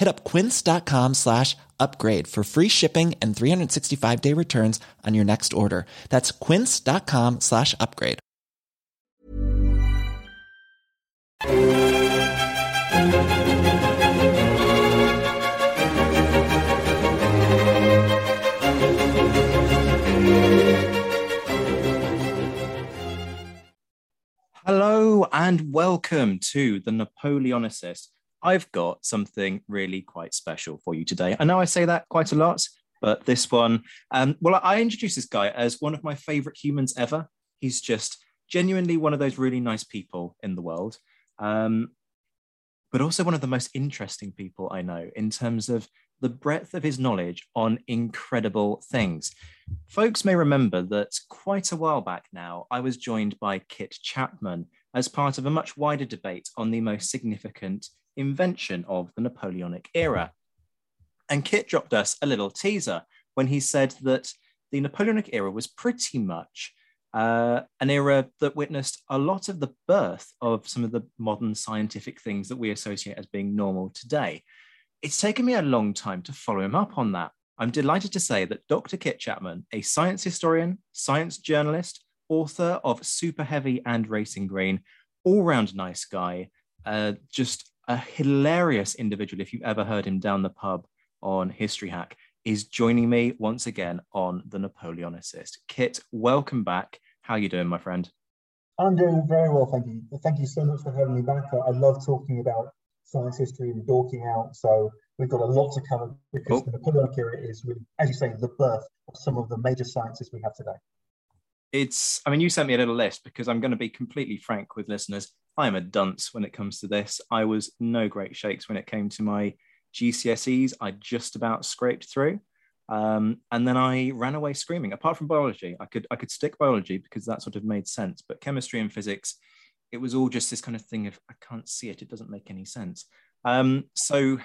Hit up quince.com slash upgrade for free shipping and 365 day returns on your next order. That's quince.com slash upgrade. Hello and welcome to the Napoleonicist. I've got something really quite special for you today. I know I say that quite a lot, but this one, um, well, I introduce this guy as one of my favorite humans ever. He's just genuinely one of those really nice people in the world, um, but also one of the most interesting people I know in terms of the breadth of his knowledge on incredible things. Folks may remember that quite a while back now, I was joined by Kit Chapman as part of a much wider debate on the most significant invention of the Napoleonic era. And Kit dropped us a little teaser when he said that the Napoleonic era was pretty much uh, an era that witnessed a lot of the birth of some of the modern scientific things that we associate as being normal today. It's taken me a long time to follow him up on that. I'm delighted to say that Dr. Kit Chapman, a science historian, science journalist, author of Super Heavy and Racing Green, all round nice guy, uh, just a hilarious individual. If you've ever heard him down the pub on History Hack, is joining me once again on the Napoleonicist. Kit, welcome back. How are you doing, my friend? I'm doing very well, thank you. Thank you so much for having me back. I love talking about science history and dorking out. So we've got a lot to cover because Oh. the Napoleonic era is really, as you say, the birth of some of the major sciences we have today. It's, I mean, you sent me a little list because I'm going to be completely frank with listeners. I'm a dunce when it comes to this. I was no great shakes when it came to my GCSEs. I just about scraped through. Um, and then I ran away screaming. Apart from biology, I could I could stick biology because that sort of made sense. But chemistry and physics, it was all just this kind of thing of I can't see it. It doesn't make any sense. Um, so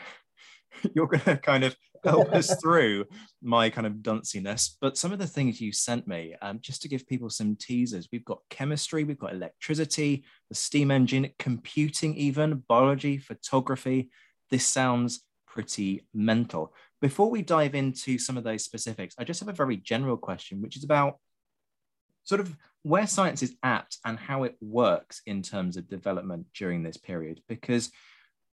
you're going to kind of help us through my kind of dunciness. But some of the things you sent me, um, just to give people some teasers, we've got chemistry, we've got electricity, the steam engine, computing, even biology, photography. This sounds pretty mental. Before we dive into some of those specifics, I just have a very general question, which is about sort of where science is at and how it works in terms of development during this period because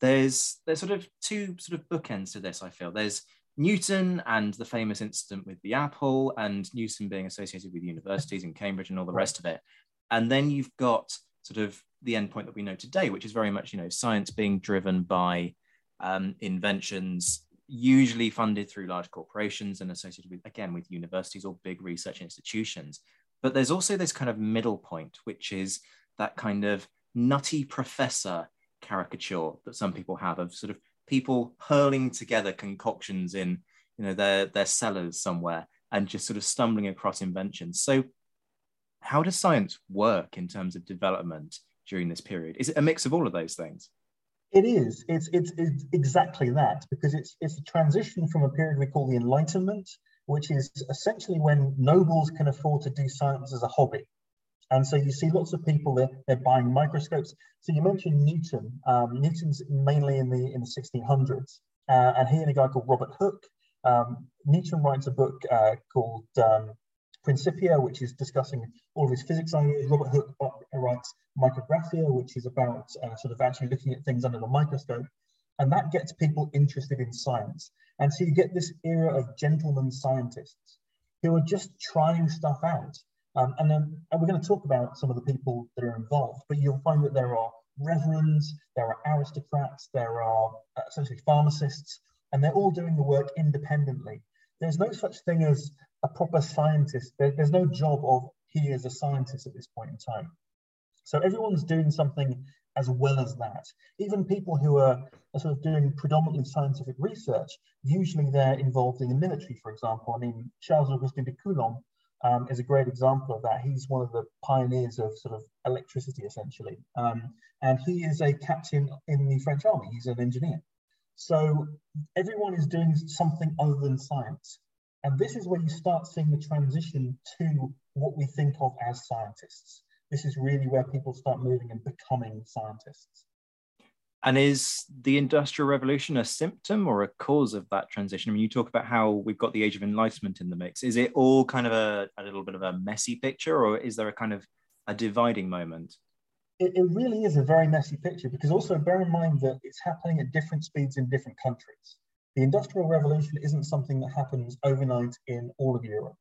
there's there's sort of two sort of bookends to this i feel there's newton and the famous incident with the apple and newton being associated with universities in cambridge and all the rest of it. And then you've got sort of the endpoint that we know today which is very much you know science being driven by um, inventions usually funded through large corporations and associated with again with universities or big research institutions. But there's also this kind of middle point which is that kind of nutty professor caricature that some people have of sort of people hurling together concoctions in you know their their cellars somewhere and just sort of stumbling across inventions so how does science work in terms of development during this period is it a mix of all of those things It is. It's, it's it's exactly that because it's it's a transition from a period we call the Enlightenment, which is essentially when nobles can afford to do science as a hobby. And so you see lots of people they're, they're buying microscopes. So you mentioned Newton. Um, Newton's mainly in the in the 1600s, uh, and he and a guy called Robert Hooke. Um, Newton writes a book uh, called um, Principia, which is discussing all of his physics ideas. Robert Hooke writes Micrographia, which is about uh, sort of actually looking at things under the microscope. And that gets people interested in science. And so you get this era of gentlemen scientists who are just trying stuff out. Um, and then and we're going to talk about some of the people that are involved, but you'll find that there are reverends, there are aristocrats, there are uh, essentially pharmacists, and they're all doing the work independently. There's no such thing as a proper scientist. There, there's no job of he is a scientist at this point in time. So everyone's doing something as well as that. Even people who are, are, sort of doing predominantly scientific research, usually they're involved in the military, for example. I mean, Charles Augustin de Coulomb um, is a great example of that. He's one of the pioneers of sort of electricity, essentially. Um, and he is a captain in the French army. He's an engineer. So everyone is doing something other than science. And this is where you start seeing the transition to what we think of as scientists. This is really where people start moving and becoming scientists. And is the Industrial Revolution a symptom or a cause of that transition? I mean, you talk about how we've got the Age of Enlightenment in the mix. Is it all kind of a, a little bit of a messy picture, or is there a kind of a dividing moment? It, it really is a very messy picture because also bear in mind that it's happening at different speeds in different countries. The Industrial Revolution isn't something that happens overnight in all of Europe.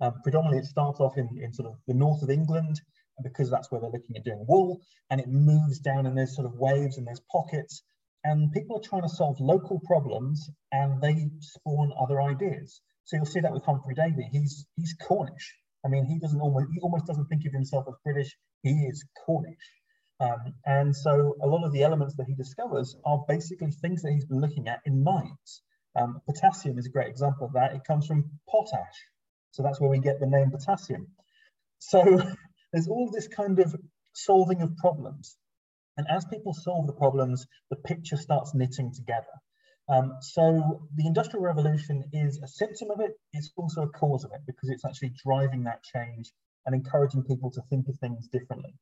Um, predominantly, it starts off in, in sort of the north of England because that's where they're looking at doing wool, and it moves down and there's sort of waves and there's pockets, and people are trying to solve local problems and they spawn other ideas. So you'll see that with Humphrey Davy. He's he's Cornish. I mean, he doesn't almost he almost doesn't think of himself as British. He is Cornish. Um, and so a lot of the elements that he discovers are basically things that he's been looking at in mines. Um, potassium is a great example of that. It comes from potash. So that's where we get the name potassium. So there's all this kind of solving of problems. And as people solve the problems, the picture starts knitting together. Um, so the Industrial Revolution is a symptom of it. It's also a cause of it because it's actually driving that change and encouraging people to think of things differently.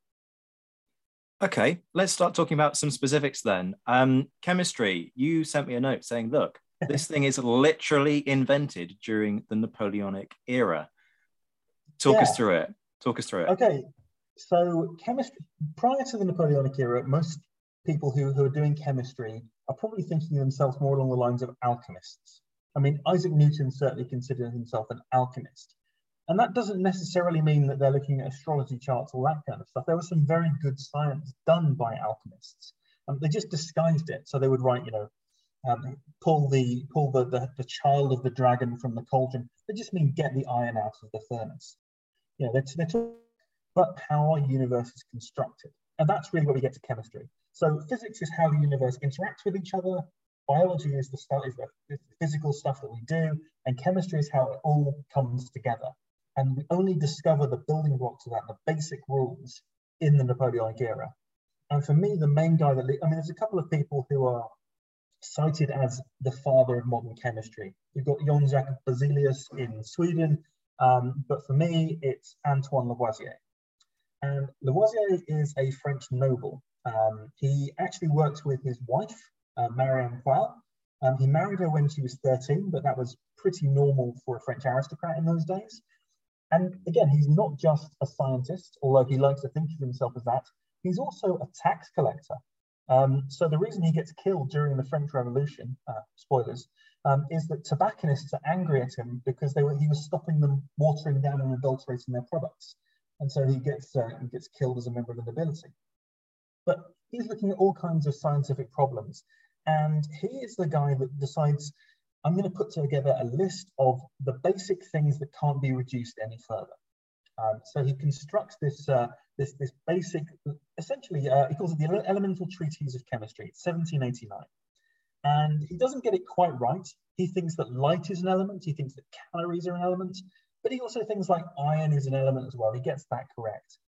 Okay, let's start talking about some specifics then. Um, chemistry, you sent me a note saying, look, this thing is literally invented during the Napoleonic era. Talk yeah. us through it. Talk us through it. Okay, so chemistry, prior to the Napoleonic era, most people who, who are doing chemistry are probably thinking themselves more along the lines of alchemists. I mean, Isaac Newton certainly considered himself an alchemist. And that doesn't necessarily mean that they're looking at astrology charts, all that kind of stuff. There was some very good science done by alchemists. Um, they just disguised it. So they would write, you know, um, pull the pull the, the, the child of the dragon from the cauldron. They just mean get the iron out of the furnace. You know, they're, they're talking about how our universe is constructed. And that's really where we get to chemistry. So physics is how the universe interacts with each other. Biology is the stuff, is the physical stuff that we do, and chemistry is how it all comes together. And we only discover the building blocks of that, the basic rules, in the Napoleonic era. And for me, the main guy that, I mean, there's a couple of people who are cited as the father of modern chemistry. You've got Jon Jacob Berzelius in Sweden, um, but for me, it's Antoine Lavoisier. And Lavoisier is a French noble. Um, he actually worked with his wife, uh, Marie Antoine. Um, he married her when she was 13, but that was pretty normal for a French aristocrat in those days. And again, he's not just a scientist, although he likes to think of himself as that. He's also a tax collector. Um, so the reason he gets killed during the French Revolution, uh, spoilers, um, is that tobacconists are angry at him because they were, he was stopping them watering down and adulterating their products. And so he gets, uh, he gets killed as a member of the nobility. But he's looking at all kinds of scientific problems. And he is the guy that decides I'm going to put together a list of the basic things that can't be reduced any further. Um, so he constructs this, uh, this, this basic, essentially, uh, he calls it the Elemental Treatise of Chemistry. It's 1789. And he doesn't get it quite right. He thinks that light is an element. He thinks that calories are an element. But he also thinks like iron is an element as well. He gets that correct.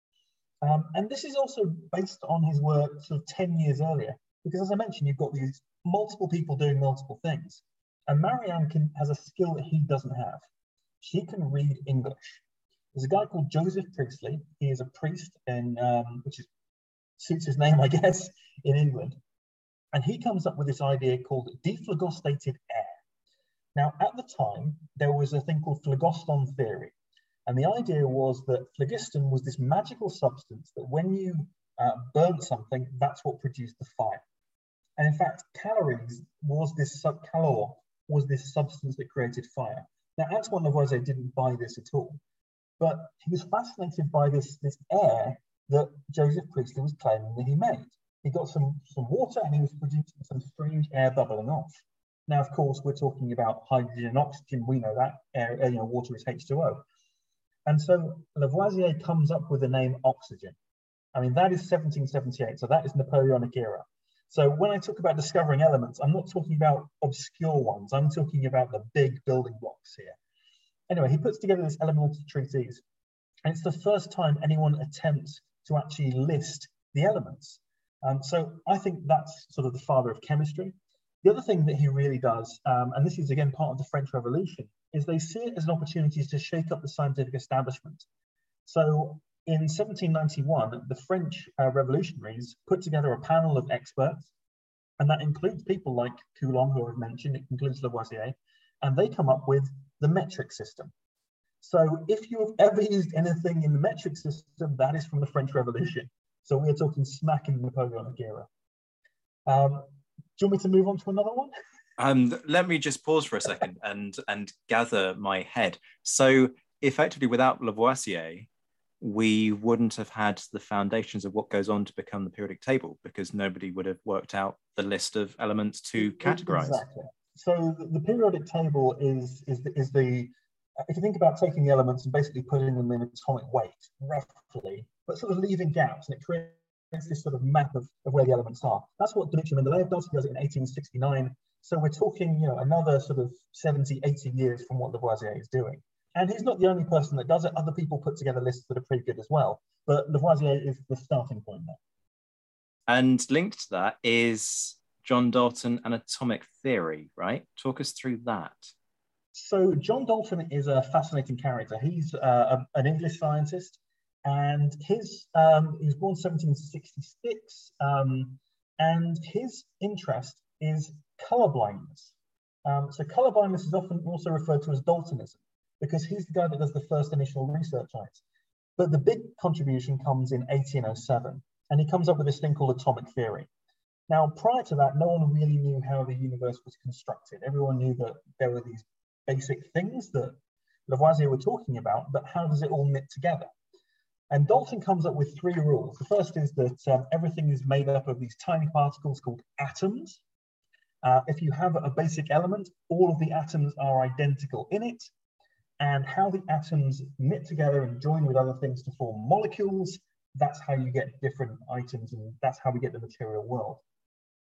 Um, and this is also based on his work sort of 10 years earlier. Because as I mentioned, you've got these multiple people doing multiple things. And Marianne can, has a skill that he doesn't have. she can read English. There's a guy called Joseph Priestley. He is a priest in, um, which is, suits his name, I guess, in England. And he comes up with this idea called dephlogisticated air. Now, at the time, there was a thing called phlogiston theory. And the idea was that phlogiston was this magical substance that when you uh, burnt something, that's what produced the fire. And in fact, calories was this sub calor was this substance that created fire. Now, Antoine Lavoisier didn't buy this at all, but he was fascinated by this, this air that Joseph Priestley was claiming that he made. He got some, some water and he was producing some strange air bubbling off. Now, of course, we're talking about hydrogen and oxygen. We know that air, you know, water is H2O. And so Lavoisier comes up with the name oxygen. I mean, that is 1778. So that is Napoleonic era. So when I talk about discovering elements, I'm not talking about obscure ones. I'm talking about the big building blocks here. Anyway, he puts together this elemental treatise. And it's the first time anyone attempts to actually list the elements. Um, so I think that's sort of the father of chemistry. The other thing that he really does, um, and this is again part of the French Revolution, is they see it as an opportunity to shake up the scientific establishment. So in 1791, the French uh, revolutionaries put together a panel of experts, and that includes people like Coulomb, who I've mentioned, it includes Lavoisier, and they come up with the metric system. So if you have ever used anything in the metric system, that is from the French Revolution. So we're talking smack in the Napoleonic era. Um, do you want me to move on to another one? Um, let me just pause for a second and and gather my head. So effectively, without Lavoisier, we wouldn't have had the foundations of what goes on to become the periodic table because nobody would have worked out the list of elements to categorize. Exactly. So the periodic table is is the, is the if you think about taking the elements and basically putting them in atomic weight roughly, but sort of leaving gaps, and it creates this sort of map of, of where the elements are. That's what Dmitry Mendeleev does. He does it in 1869. So we're talking, you know, another sort of 70, 80 years from what Lavoisier is doing. And he's not the only person that does it. Other people put together lists that are pretty good as well. But Lavoisier is the starting point there. And linked to that is John Dalton and atomic theory, right? Talk us through that. So John Dalton is a fascinating character. He's uh, a, an English scientist, and his um, he was born 1766, um, and his interest is color blindness. Um, so color blindness is often also referred to as Daltonism because he's the guy that does the first initial research on it. But the big contribution comes in 1807, and he comes up with this thing called atomic theory. Now, prior to that, no one really knew how the universe was constructed. Everyone knew that there were these basic things that Lavoisier were talking about, but how does it all knit together? And Dalton comes up with three rules. The first is that um, everything is made up of these tiny particles called atoms. Uh, if you have a basic element, all of the atoms are identical in it, and how the atoms knit together and join with other things to form molecules. That's how you get different items, and that's how we get the material world.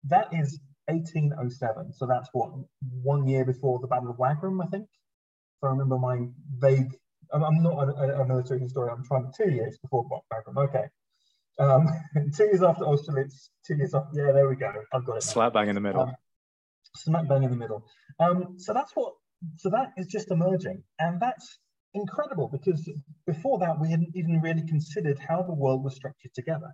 That is 1807. So that's what one year before the Battle of Wagram, I think. If I remember my vague, I'm, not a, a, military historian. I'm trying two years before Wagram. Okay. Um, two years after Austerlitz, two years after, yeah, there we go. I've got it. Slap bang in the middle. Um, smack bang in the middle. Um, so that's what so that is just emerging. And that's incredible because before that, we hadn't even really considered how the world was structured together.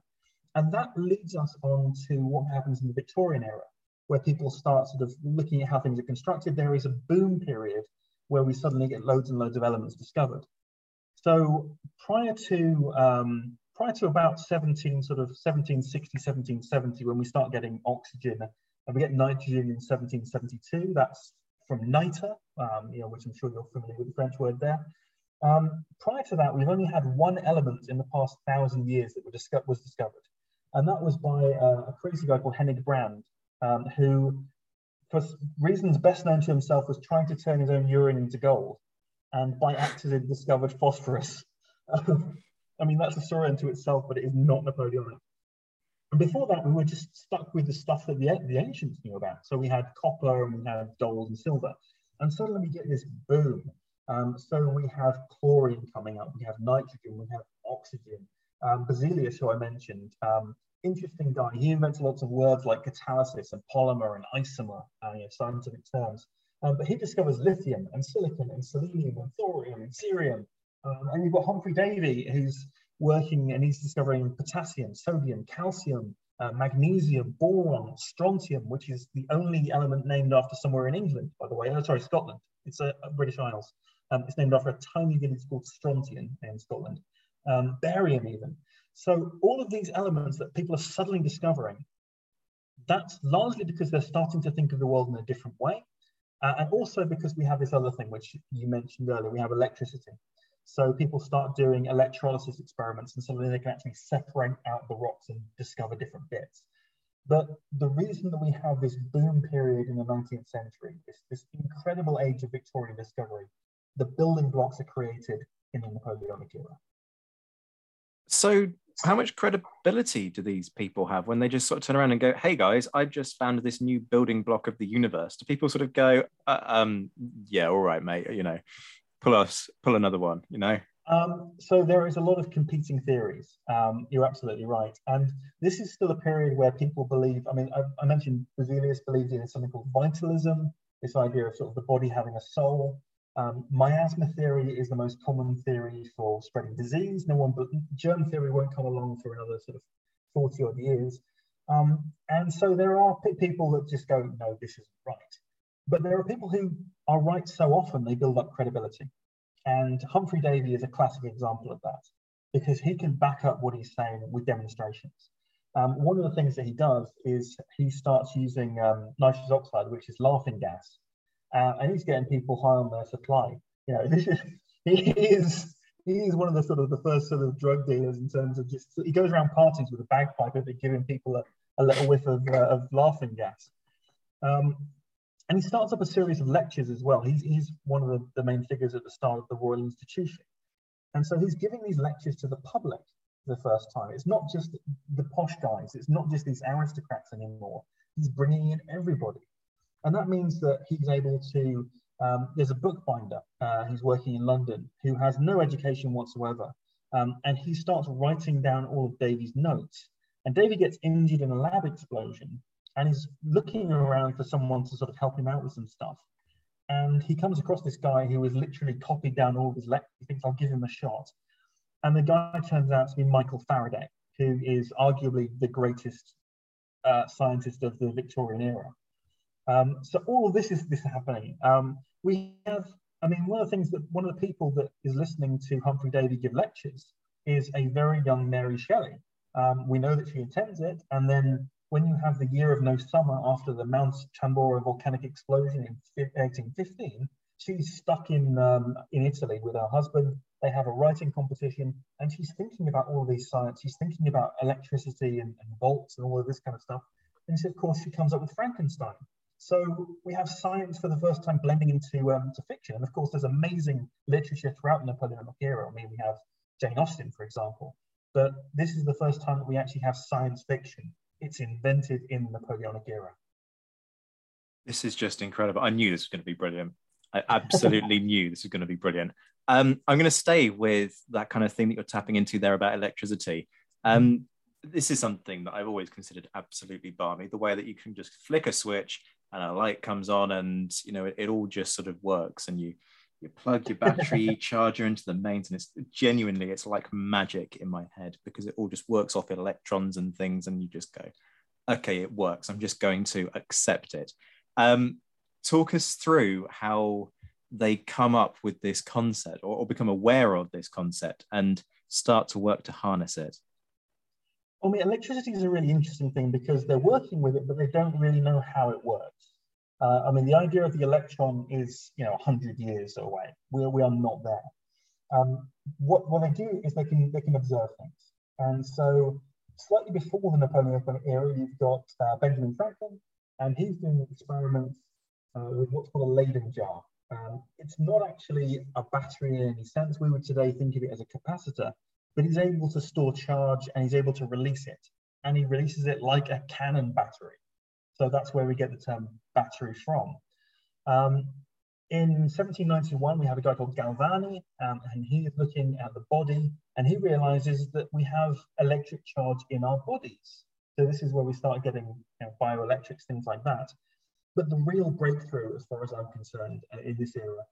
And that leads us on to what happens in the Victorian era, where people start sort of looking at how things are constructed. There is a boom period where we suddenly get loads and loads of elements discovered. So prior to um, prior to about 17 sort of 1760 1770 when we start getting oxygen and we get nitrogen in 1772 that's from niter, um, you know, which I'm sure you're familiar with the French word there. Um, prior to that, we've only had one element in the past thousand years that was discovered, and that was by uh, a crazy guy called Hennig Brand, um, who, for reasons best known to himself, was trying to turn his own urine into gold, and by accident discovered phosphorus. I mean, that's a story unto itself, but it is not Napoleonic. And before that, we were just stuck with the stuff that the, the ancients knew about. So we had copper and we had gold and silver. And suddenly we get this boom. Um, so we have chlorine coming up, we have nitrogen, we have oxygen. Um, Berzelius, who I mentioned, um, interesting guy. He invents lots of words like catalysis and polymer and isomer, uh, you know, scientific terms. Um, but he discovers lithium and silicon and selenium and thorium and cerium. Um, and you've got Humphrey Davy, who's working and he's discovering potassium, sodium, calcium, uh, magnesium, boron, strontium, which is the only element named after somewhere in England, by the way. Oh, sorry, Scotland. It's a, a British Isles. Um, it's named after a tiny village called Strontian in Scotland. Um, barium, even. So all of these elements that people are suddenly discovering, that's largely because they're starting to think of the world in a different way. Uh, and also because we have this other thing, which you mentioned earlier, we have electricity. So people start doing electrolysis experiments and suddenly they can actually separate out the rocks and discover different bits. But the reason that we have this boom period in the 19th century, this, this incredible age of Victorian discovery, the building blocks are created in the Napoleonic era. So, how much credibility do these people have when they just sort of turn around and go, "Hey guys, I just found this new building block of the universe"? Do people sort of go, uh, um, "Yeah, all right, mate," you know, pull us, pull another one, you know? Um, so there is a lot of competing theories. Um, you're absolutely right, and this is still a period where people believe. I mean, I, I mentioned Berzelius believed in something called vitalism, this idea of sort of the body having a soul. Um, miasma theory is the most common theory for spreading disease. No one, but germ theory won't come along for another sort of 40 odd years. Um, and so there are people that just go, no, this isn't right. But there are people who are right so often they build up credibility. And Humphrey Davy is a classic example of that because he can back up what he's saying with demonstrations. Um, one of the things that he does is he starts using um, nitrous oxide, which is laughing gas, uh, and he's getting people high on their supply. You know, this is, he is he is one of the sort of the first sort of drug dealers in terms of just he goes around parties with a bagpipe and giving people a, a little whiff of, uh, of laughing gas. Um, and he starts up a series of lectures as well. He's, he's one of the, the main figures at the start of the Royal Institution. And so he's giving these lectures to the public for the first time. It's not just the posh guys, it's not just these aristocrats anymore. He's bringing in everybody. And that means that he's able to, um, there's a bookbinder uh, who's working in London who has no education whatsoever. Um, and he starts writing down all of Davy's notes. And Davy gets injured in a lab explosion and he's looking around for someone to sort of help him out with some stuff. And he comes across this guy who has literally copied down all of his lectures. He thinks, I'll give him a shot. And the guy turns out to be Michael Faraday, who is arguably the greatest uh, scientist of the Victorian era. Um, so all of this is this happening. Um, we have, I mean, one of the things that one of the people that is listening to Humphrey Davy give lectures is a very young Mary Shelley. Um, we know that she attends it, and then when you have the year of no summer after the Mount Tambora volcanic explosion in 1815, she's stuck in um, in Italy with her husband. They have a writing competition, and she's thinking about all of these science. She's thinking about electricity and, and volts and all of this kind of stuff. And so, of course, she comes up with Frankenstein. So we have science for the first time blending into um, to fiction. And of course, there's amazing literature throughout the Napoleonic era. I mean, we have Jane Austen, for example. But this is the first time that we actually have science fiction it's invented in the Napoleonic era. This is just incredible. I knew this was going to be brilliant. I absolutely knew this was going to be brilliant. Um, I'm going to stay with that kind of thing that you're tapping into there about electricity. Um, this is something that I've always considered absolutely barmy. The way that you can just flick a switch and a light comes on, and you know it, it all just sort of works, and you you plug your battery charger into the mains and it's genuinely it's like magic in my head because it all just works off electrons and things and you just go okay it works. I'm just going to accept it. Um, talk us through how they come up with this concept or, or become aware of this concept and start to work to harness it I mean, electricity is a really interesting thing because they're working with it, but they don't really know how it works. Uh, I mean, the idea of the electron is, you know, 100 years away. We, we are not there. Um, what, what they do is they can, they can observe things. And so slightly before the Napoleonic era, you've got uh, Benjamin Franklin, and he's doing experiments uh, with what's called a Leyden jar. Um, it's not actually a battery in any sense. We would today think of it as a capacitor, but he's able to store charge and he's able to release it. And he releases it like a cannon battery. So that's where we get the term battery from. Um, in 1791, we have a guy called Galvani, um, and he is looking at the body, and he realizes that we have electric charge in our bodies. So this is where we start getting you know, bioelectrics, things like that. but the real breakthrough, as far as I'm concerned, uh, in this era,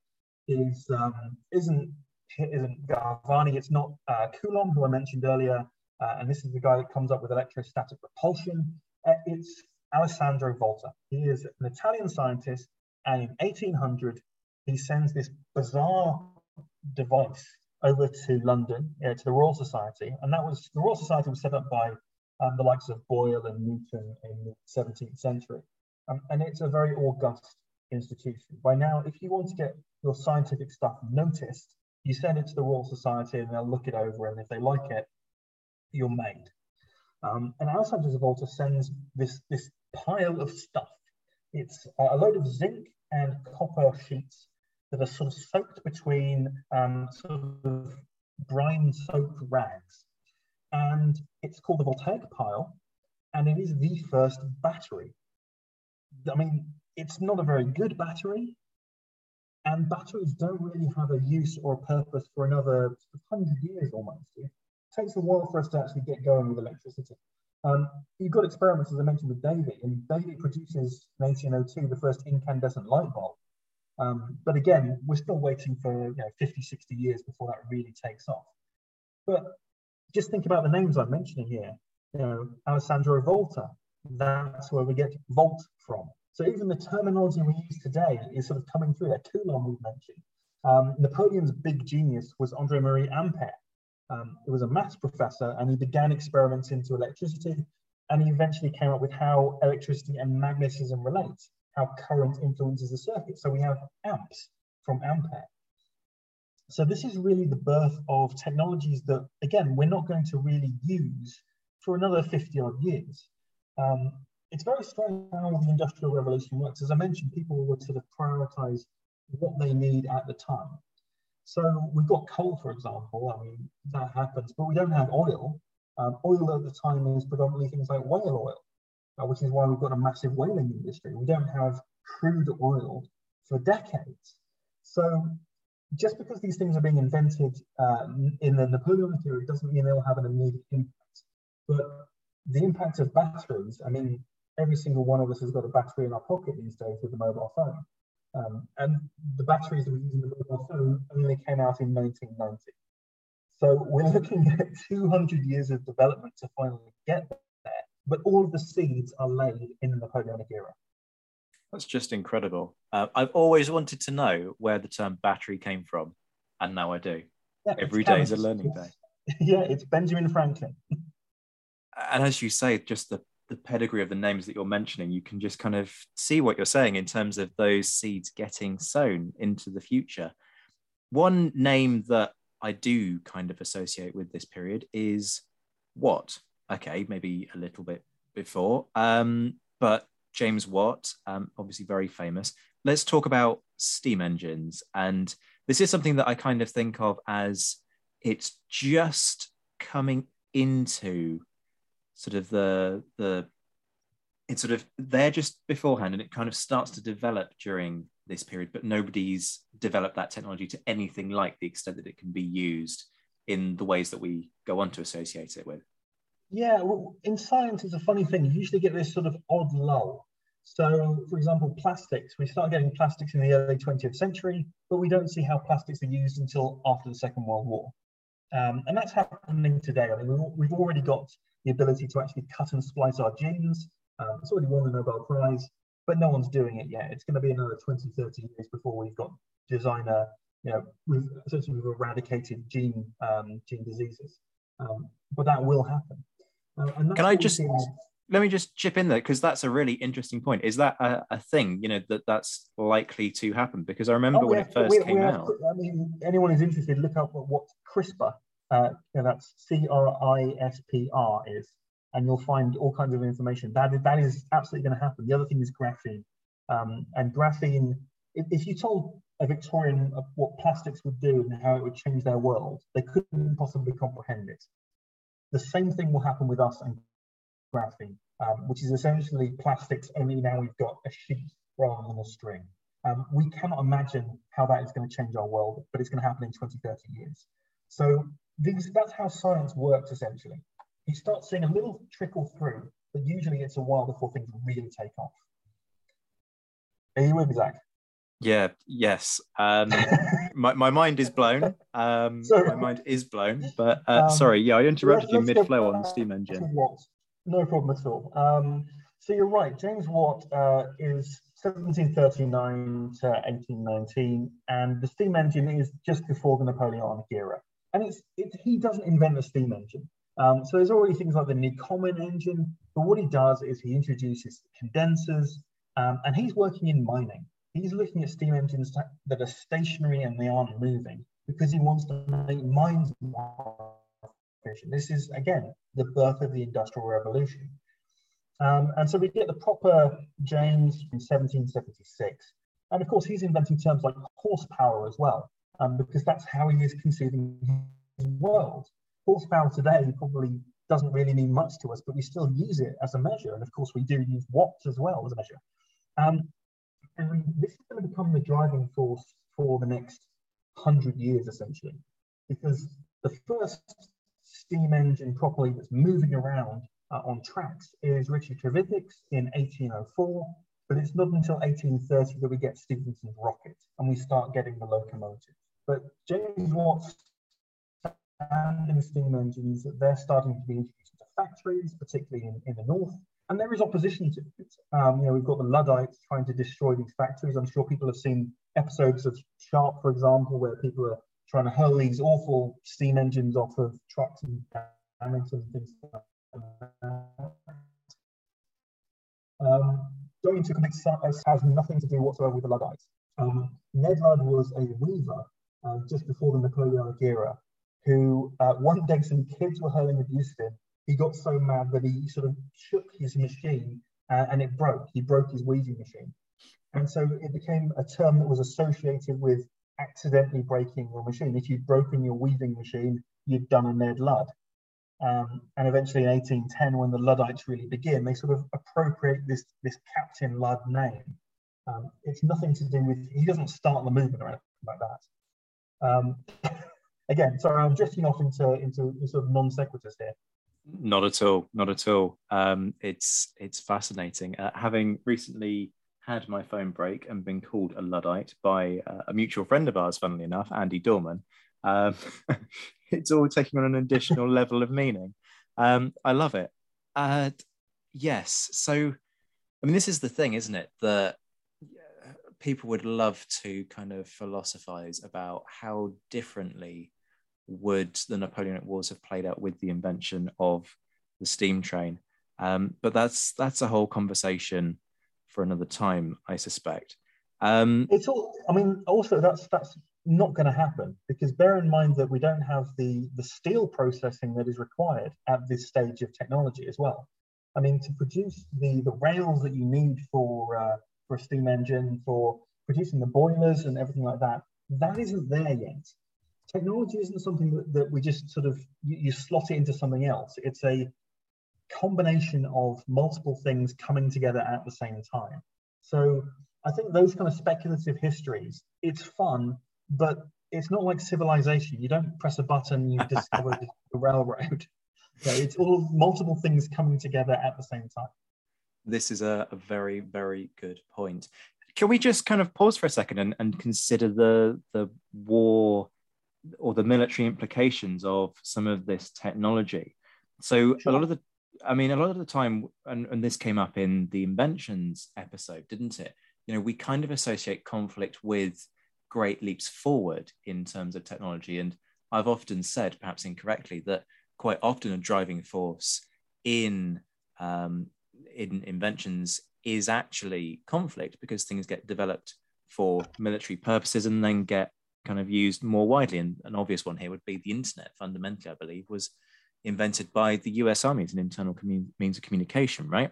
is um, isn't isn't Galvani. It's not uh, Coulomb, who I mentioned earlier, uh, and this is the guy that comes up with electrostatic repulsion. Uh, it's Alessandro Volta. He is an Italian scientist, and in 1800, he sends this bizarre device over to London, uh, to the Royal Society, and that was the Royal Society was set up by um, the likes of Boyle and Newton in the 17th century, um, and it's a very august institution. By now, if you want to get your scientific stuff noticed, you send it to the Royal Society, and they'll look it over, and if they like it, you're made. Um, and Alessandro Volta sends this this pile of stuff. It's a load of zinc and copper sheets that are sort of soaked between um, sort of brine soaked rags. And it's called the voltaic pile, and it is the first battery. I mean, it's not a very good battery, and batteries don't really have a use or a purpose for another 100 years almost. It takes a while for us to actually get going with electricity. Um, you've got experiments, as I mentioned, with Davy, and Davy produces in 1802 the first incandescent light bulb. Um, but again, we're still waiting for you know, 50, 60 years before that really takes off. But just think about the names I'm mentioning here. You know, Alessandro Volta, that's where we get volt from. So even the terminology we use today is sort of coming through there. Coulomb we've mentioned. Um, Napoleon's big genius was Andre Marie Ampere. Um, he was a maths professor and he began experiments into electricity and he eventually came up with how electricity and magnetism relate how current influences the circuit. So we have amps from Ampere. So this is really the birth of technologies that, again, we're not going to really use for another 50 odd years. Um, it's very strange how the Industrial Revolution works. As I mentioned, people would sort of prioritize what they need at the time. So we've got coal, for example. I mean, that happens, but we don't have oil. Um, oil at the time is predominantly things like whale oil uh, which is why we've got a massive whaling industry. We don't have crude oil for decades. So just because these things are being invented uh, in the Napoleonic era doesn't mean they'll have an immediate impact. But the impact of batteries, I mean, every single one of us has got a battery in our pocket these days with a mobile phone. Um, and the batteries that we use in the mobile phone only came out in 1990. So we're looking at 200 years of development to finally get there, but all of the seeds are laid in the Napoleonic era. That's just incredible. Uh, I've always wanted to know where the term battery came from, and now I do. Yeah, Every day is a learning day. Yeah, it's Benjamin Franklin. and as you say, just the, the pedigree of the names that you're mentioning, you can just kind of see what you're saying in terms of those seeds getting sown into the future. One name that I do kind of associate with this period is Watt okay, maybe a little bit before. Um, but James Watt, um, obviously very famous. Let's talk about steam engines. And this is something that I kind of think of as it's just coming into sort of the the it's sort of they're just beforehand and it kind of starts to develop during this period but nobody's developed that technology to anything like the extent that it can be used in the ways that we go on to associate it with yeah, well, in science, it's a funny thing. You usually get this sort of odd lull. So, for example, plastics, we start getting plastics in the early 20th century, but we don't see how plastics are used until after the Second World War. Um, and that's happening today. I mean, we've already got the ability to actually cut and splice our genes. Um, it's already won the Nobel Prize, but no one's doing it yet. It's going to be another 20, 30 years before we've got designer, you know, we've essentially we've eradicated gene um, gene diseases. Um, but that will happen. Uh, Can I just let me just chip in there because that's a really interesting point. Is that a, a, thing, you know, that that's likely to happen? Because I remember oh, when it first we, came we out. I mean, anyone who's interested, look up what CRISPR, uh, know, that's C R I S P R is, and you'll find all kinds of information. That that is absolutely going to happen. The other thing is graphene. Um, and graphene, if, if you told a Victorian what plastics would do and how it would change their world, they couldn't possibly comprehend it. The same thing will happen with us and graphene, um, which is essentially plastics, only now we've got a sheet rather than a string. Um, we cannot imagine how that is going to change our world, but it's going to happen in 20, 30 years. So these, that's how science works essentially. You start seeing a little trickle through, but usually it's a while before things really take off. Are you with me, Zach? Yeah, yes. Um, my, my mind is blown. Um, my mind is blown. But uh, um, sorry, yeah, I interrupted you mid flow on the steam engine. Watt. No problem at all. Um, so you're right. James Watt uh, is 1739 to 1819, and the steam engine is just before the Napoleonic era. And it's, it, he doesn't invent the steam engine. Um, so there's already things like the Newcomen engine, but what he does is he introduces condensers, um, and he's working in mining. He's looking at steam engines that are stationary and they aren't moving because he wants to make mines more efficient. This is, again, the birth of the Industrial Revolution. Um, and so we get the proper James from 1776. And of course, he's inventing terms like horsepower as well, um, because that's how he is conceiving his world. Horsepower today probably doesn't really mean much to us, but we still use it as a measure. And of course, we do use watts as well as a measure. Um, and this is going to become the driving force for the next hundred years, essentially, because the first steam engine properly that's moving around uh, on tracks is Richard Trevithick's in 1804, but it's not until 1830 that we get Stephenson's rocket and we start getting the locomotive. But James Watt's standing steam engines, they're starting to be introduced into factories, particularly in, in the north, and there is opposition to it. Um, you know, we've got the Luddites trying to destroy these factories. I'm sure people have seen episodes of Sharpe, for example, where people are trying to hurl these awful steam engines off of trucks and and things like that. Um, going to complete science has nothing to do whatsoever with the Luddites. Um, Ned Ludd was a weaver uh, just before the Napoleonic era, who uh, one day some kids were hurling abuse at him he got so mad that he sort of shook his machine uh, and it broke. He broke his weaving machine. And so it became a term that was associated with accidentally breaking your machine. If you'd broken your weaving machine, you'd done a Ned Ludd. Um, and eventually in 1810, when the Luddites really begin, they sort of appropriate this, this Captain Ludd name. Um, it's nothing to do with, he doesn't start the movement or anything like that. Um, again, sorry, I'm drifting off into, into sort of non sequiturs here. Not at all. Not at all. Um, it's it's fascinating. Uh, having recently had my phone break and been called a luddite by uh, a mutual friend of ours, funnily enough, Andy Dorman, um, it's all taking on an additional level of meaning. Um, I love it. Uh, yes. So, I mean, this is the thing, isn't it? That people would love to kind of philosophize about how differently would the Napoleonic Wars have played out with the invention of the steam train? Um, but that's that's a whole conversation for another time, I suspect. Um, it's all. I mean, also that's that's not going to happen because bear in mind that we don't have the the steel processing that is required at this stage of technology as well. I mean, to produce the the rails that you need for uh, for a steam engine, for producing the boilers and everything like that, that isn't there yet. Technology isn't something that, that we just sort of you, you, slot it into something else. It's a combination of multiple things coming together at the same time. So i think those kind of speculative histories it's fun but it's not like civilization. You don't press a button you discover the railroad. So it's all multiple things coming together at the same time this is a, a very very good point can we just kind of pause for a second and, and consider the the war or the military implications of some of this technology. So sure. a lot of the, I mean, a lot of the time, and, and this came up in the inventions episode, didn't it? You know, we kind of associate conflict with great leaps forward in terms of technology. And I've often said, perhaps incorrectly, that quite often a driving force in um, in inventions is actually conflict because things get developed for military purposes and then get kind of used more widely. And an obvious one here would be the internet, fundamentally, I believe, was invented by the US Army as an internal commun- means of communication, right?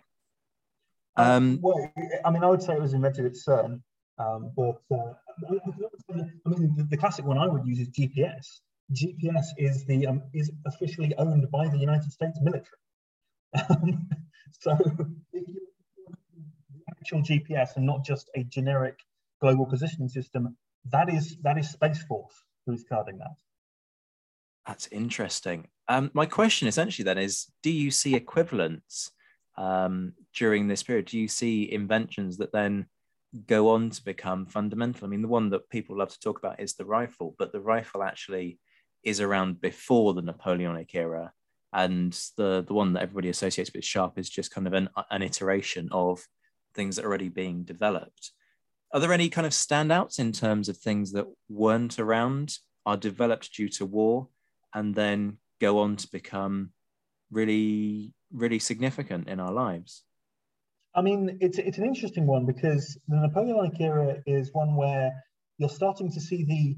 Uh, um, well, I mean, I would say it was invented at CERN, um, but uh, I mean, the, the, classic one I would use is GPS. GPS is the um, is officially owned by the United States military. So, actual GPS and not just a generic global positioning system that is that is Space Force who's carding that. That's interesting. Um, my question essentially then is: Do you see equivalents um, during this period? Do you see inventions that then go on to become fundamental. I mean, the one that people love to talk about is the rifle, but the rifle actually is around before the Napoleonic era. And the, the one that everybody associates with Sharpe is just kind of an, an iteration of things that are already being developed. Are there any kind of standouts in terms of things that weren't around, are developed due to war, and then go on to become really, really significant in our lives? I mean, it's it's an interesting one because the Napoleonic era is one where you're starting to see the.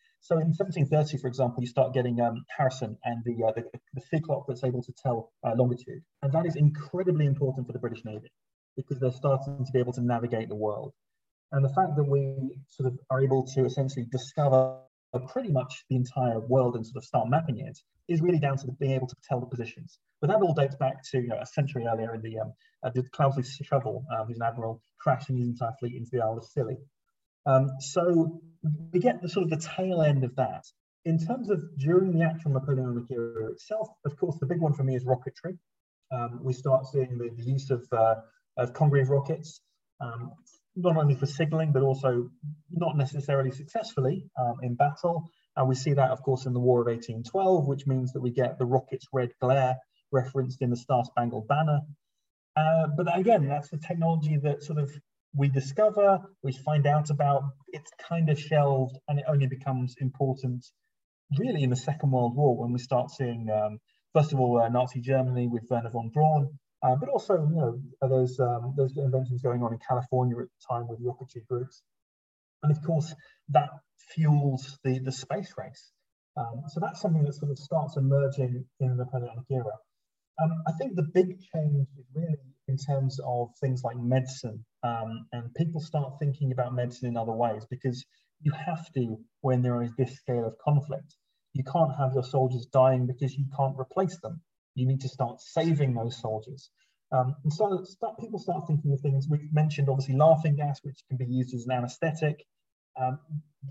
So in 1730, for example, you start getting um, Harrison and the, uh, the, the fig clock that's able to tell uh, longitude. And that is incredibly important for the British Navy because they're starting to be able to navigate the world. And the fact that we sort of are able to essentially discover pretty much the entire world and sort of start mapping it is really down to the, being able to tell the positions. But that all dates back to you know, a century earlier in the, um, uh, the Cloudesley Shovell, um, who's an admiral, crashing his entire fleet into the Isle of Scilly. Um, so we get the sort of the tail end of that. In terms of during the actual Napoleonic era itself, of course, the big one for me is rocketry. Um, we start seeing the, the use of, uh, of Congreve rockets, um, not only for signaling, but also not necessarily successfully um, in battle. And we see that, of course, in the War of 1812, which means that we get the rocket's red glare referenced in the Star Spangled Banner. Uh, but again, that's the technology that sort of we discover, we find out about, it's kind of shelved and it only becomes important really in the Second World War when we start seeing, um, first of all, uh, Nazi Germany with Wernher von Braun, uh, but also, you know, those, um, those inventions going on in California at the time with rocketry groups. And of course, that fuels the, the space race. Um, so that's something that sort of starts emerging in the Napoleonic era. Um, I think the big change is really in terms of things like medicine, um, and people start thinking about medicine in other ways because you have to when there is this scale of conflict. You can't have your soldiers dying because you can't replace them. You need to start saving those soldiers. Um, and so start, people start thinking of things. We've mentioned obviously laughing gas, which can be used as an anesthetic, um,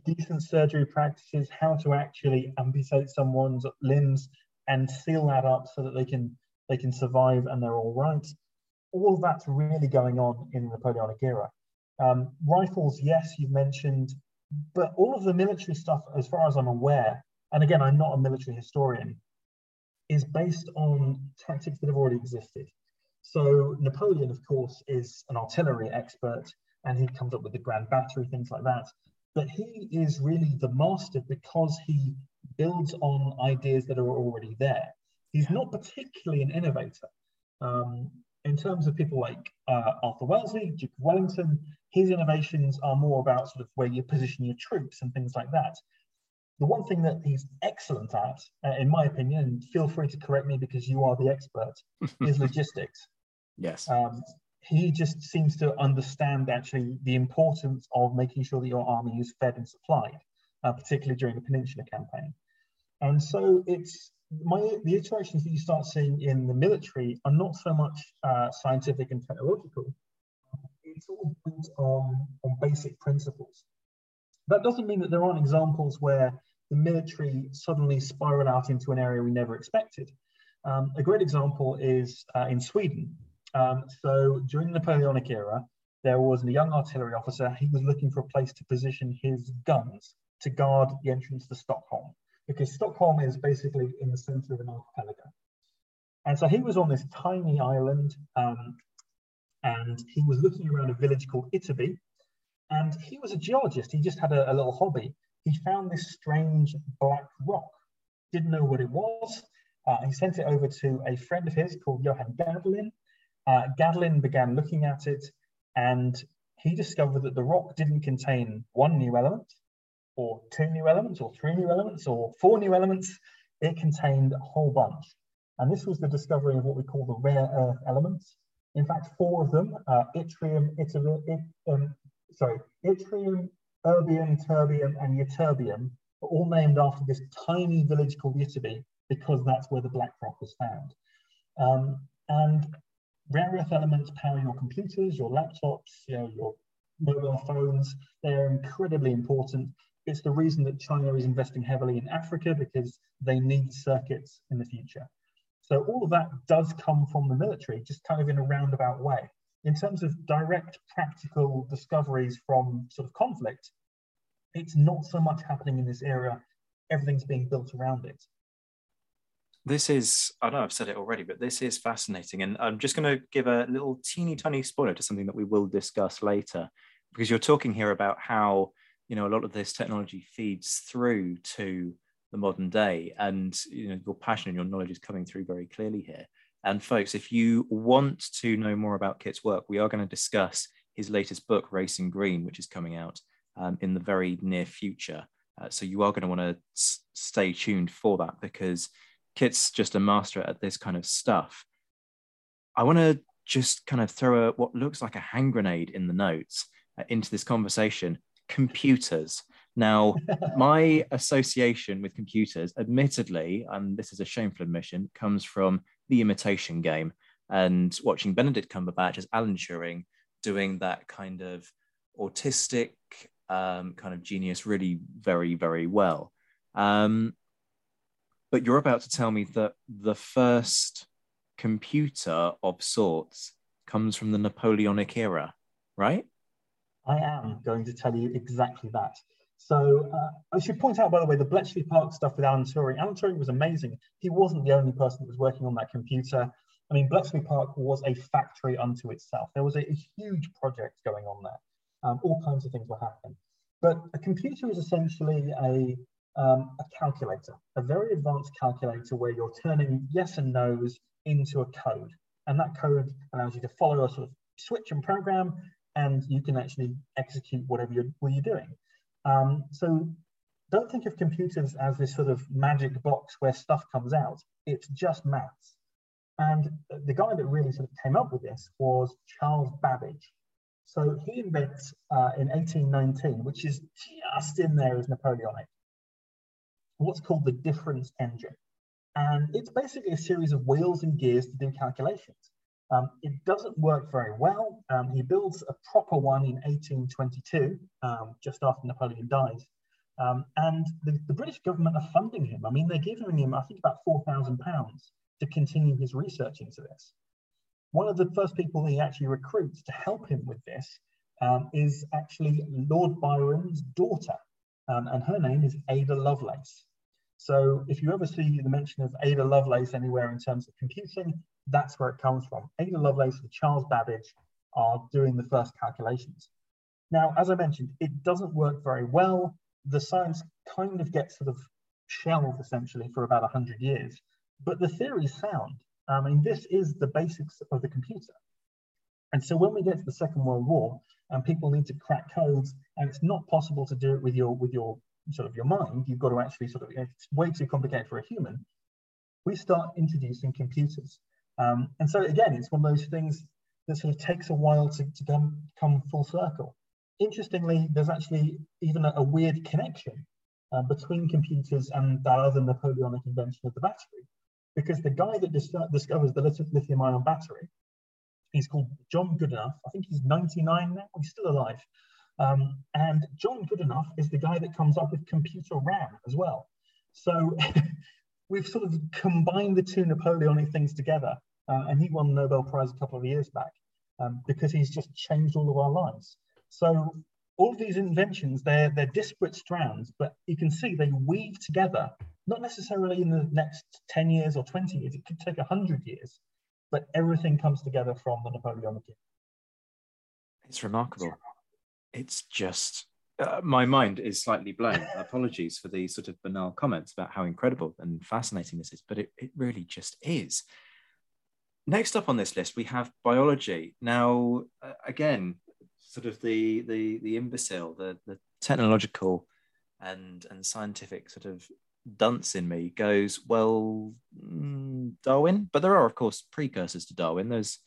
decent surgery practices, how to actually amputate someone's limbs and seal that up so that they can they can survive and they're all right all of that's really going on in the Napoleonic era. Um, rifles, yes, you've mentioned, but all of the military stuff, as far as I'm aware, and again, I'm not a military historian, is based on tactics that have already existed. So Napoleon, of course, is an artillery expert, and he comes up with the grand battery, things like that. But he is really the master because he builds on ideas that are already there. He's not particularly an innovator. Um, in terms of people like uh, Arthur Wellesley, Duke of Wellington, his innovations are more about sort of where you position your troops and things like that. The one thing that he's excellent at, uh, in my opinion, and feel free to correct me because you are the expert, is logistics. Yes. Um, he just seems to understand actually the importance of making sure that your army is fed and supplied, uh, particularly during the Peninsula campaign. And so it's my the iterations that you start seeing in the military are not so much uh, scientific and technological. It's all built on, on basic principles. That doesn't mean that there aren't examples where the military suddenly spiral out into an area we never expected. Um, a great example is uh, in Sweden. Um, so during the Napoleonic era, there was a young artillery officer. He was looking for a place to position his guns to guard the entrance to Stockholm. Because Stockholm is basically in the center of an archipelago. And so he was on this tiny island um, and he was looking around a village called Ytterby. And he was a geologist. He just had a, a little hobby. He found this strange black rock, didn't know what it was. Uh, he sent it over to a friend of his called Johan Gadolin. Uh, Gadolin began looking at it and he discovered that the rock didn't contain one new element, or two new elements, or three new elements, or four new elements. It contained a whole bunch. And this was the discovery of what we call the rare earth elements. In fact, four of them, uh, yttrium, yttrium, um, sorry, yttrium, erbium, terbium, and ytterbium, are all named after this tiny village called Ytterby because that's where the black rock was found. Um, and rare earth elements power your computers, your laptops, you know, your mobile phones. They're incredibly important. It's the reason that China is investing heavily in Africa because they need circuits in the future. So all of that does come from the military, just kind of in a roundabout way. In terms of direct practical discoveries from sort of conflict, it's not so much happening in this area. Everything's being built around it this is i know i've said it already but this is fascinating and i'm just going to give a little teeny tiny spoiler to something that we will discuss later because you're talking here about how you know a lot of this technology feeds through to the modern day. And you know your passion and your knowledge is coming through very clearly here. And folks if you want to know more about kit's work we are going to discuss his latest book racing green which is coming out um, in the very near future. Uh, so you are going to want to s- stay tuned for that because Kit's just a master at this kind of stuff. I want to just kind of throw a, what looks like a hand grenade in the notes uh, into this conversation computers. Now, my association with computers, admittedly, and this is a shameful admission, comes from the imitation game and watching Benedict Cumberbatch as Alan Turing doing that kind of autistic um, kind of genius really very, very well. Um, but you're about to tell me that the first computer of sorts comes from the Napoleonic era, right? I am going to tell you exactly that. So uh, I should point out, by the way, the Bletchley Park stuff with Alan Turing. Alan Turing was amazing. He wasn't the only person that was working on that computer. I mean, Bletchley Park was a factory unto itself. There was a, a huge project going on there. Um, all kinds of things were happening. But a computer is essentially a um, a calculator, a very advanced calculator where you're turning yes and no's into a code. And that code allows you to follow a sort of switch and program, and you can actually execute whatever you're, what you're doing. Um, so don't think of computers as this sort of magic box where stuff comes out. It's just maths. And the guy that really sort of came up with this was Charles Babbage. So he invents uh, in 1819, which is just in there as Napoleonic what's called the difference engine. And it's basically a series of wheels and gears to do calculations. Um, it doesn't work very well. Um, he builds a proper one in 1822, um, just after Napoleon dies. Um, and the, the, British government are funding him. I mean, they're giving him, I think, about £4,000 to continue his research into this. One of the first people he actually recruits to help him with this um, is actually Lord Byron's daughter, um, and her name is Ada Lovelace. So if you ever see the mention of Ada Lovelace anywhere in terms of computing, that's where it comes from. Ada Lovelace and Charles Babbage are doing the first calculations. Now, as I mentioned, it doesn't work very well. The science kind of gets sort of shelved essentially for about 100 years, but the theory is sound. I mean, this is the basics of the computer. And so when we get to the Second World War and people need to crack codes, and it's not possible to do it with your with your sort of your mind, you've got to actually sort of, it's way too complicated for a human. We start introducing computers. Um, and so again, it's one of those things that sort of takes a while to, to come, come full circle. Interestingly, there's actually even a, a weird connection uh, between computers and that other Napoleonic invention of the battery. Because the guy that dis discovers the lithium ion battery, he's called John Goodenough. I think he's 99 now, he's still alive. Um, and John Goodenough is the guy that comes up with computer RAM as well. So we've sort of combined the two Napoleonic things together. Uh, and he won the Nobel Prize a couple of years back um, because he's just changed all of our lives. So all of these inventions, they're, they're disparate strands, but you can see they weave together not necessarily in the next 10 years or 20 years, it could take 100 years, but everything comes together from the Napoleonic era. It's remarkable. It's just, uh, my mind is slightly blown. Apologies for these sort of banal comments about how incredible and fascinating this is, but it, it really just is. Next up on this list, we have biology. Now, uh, again, sort of the the the imbecile, the the technological and and scientific sort of dunce in me goes, well, mm, Darwin. But there are, of course, precursors to Darwin. There's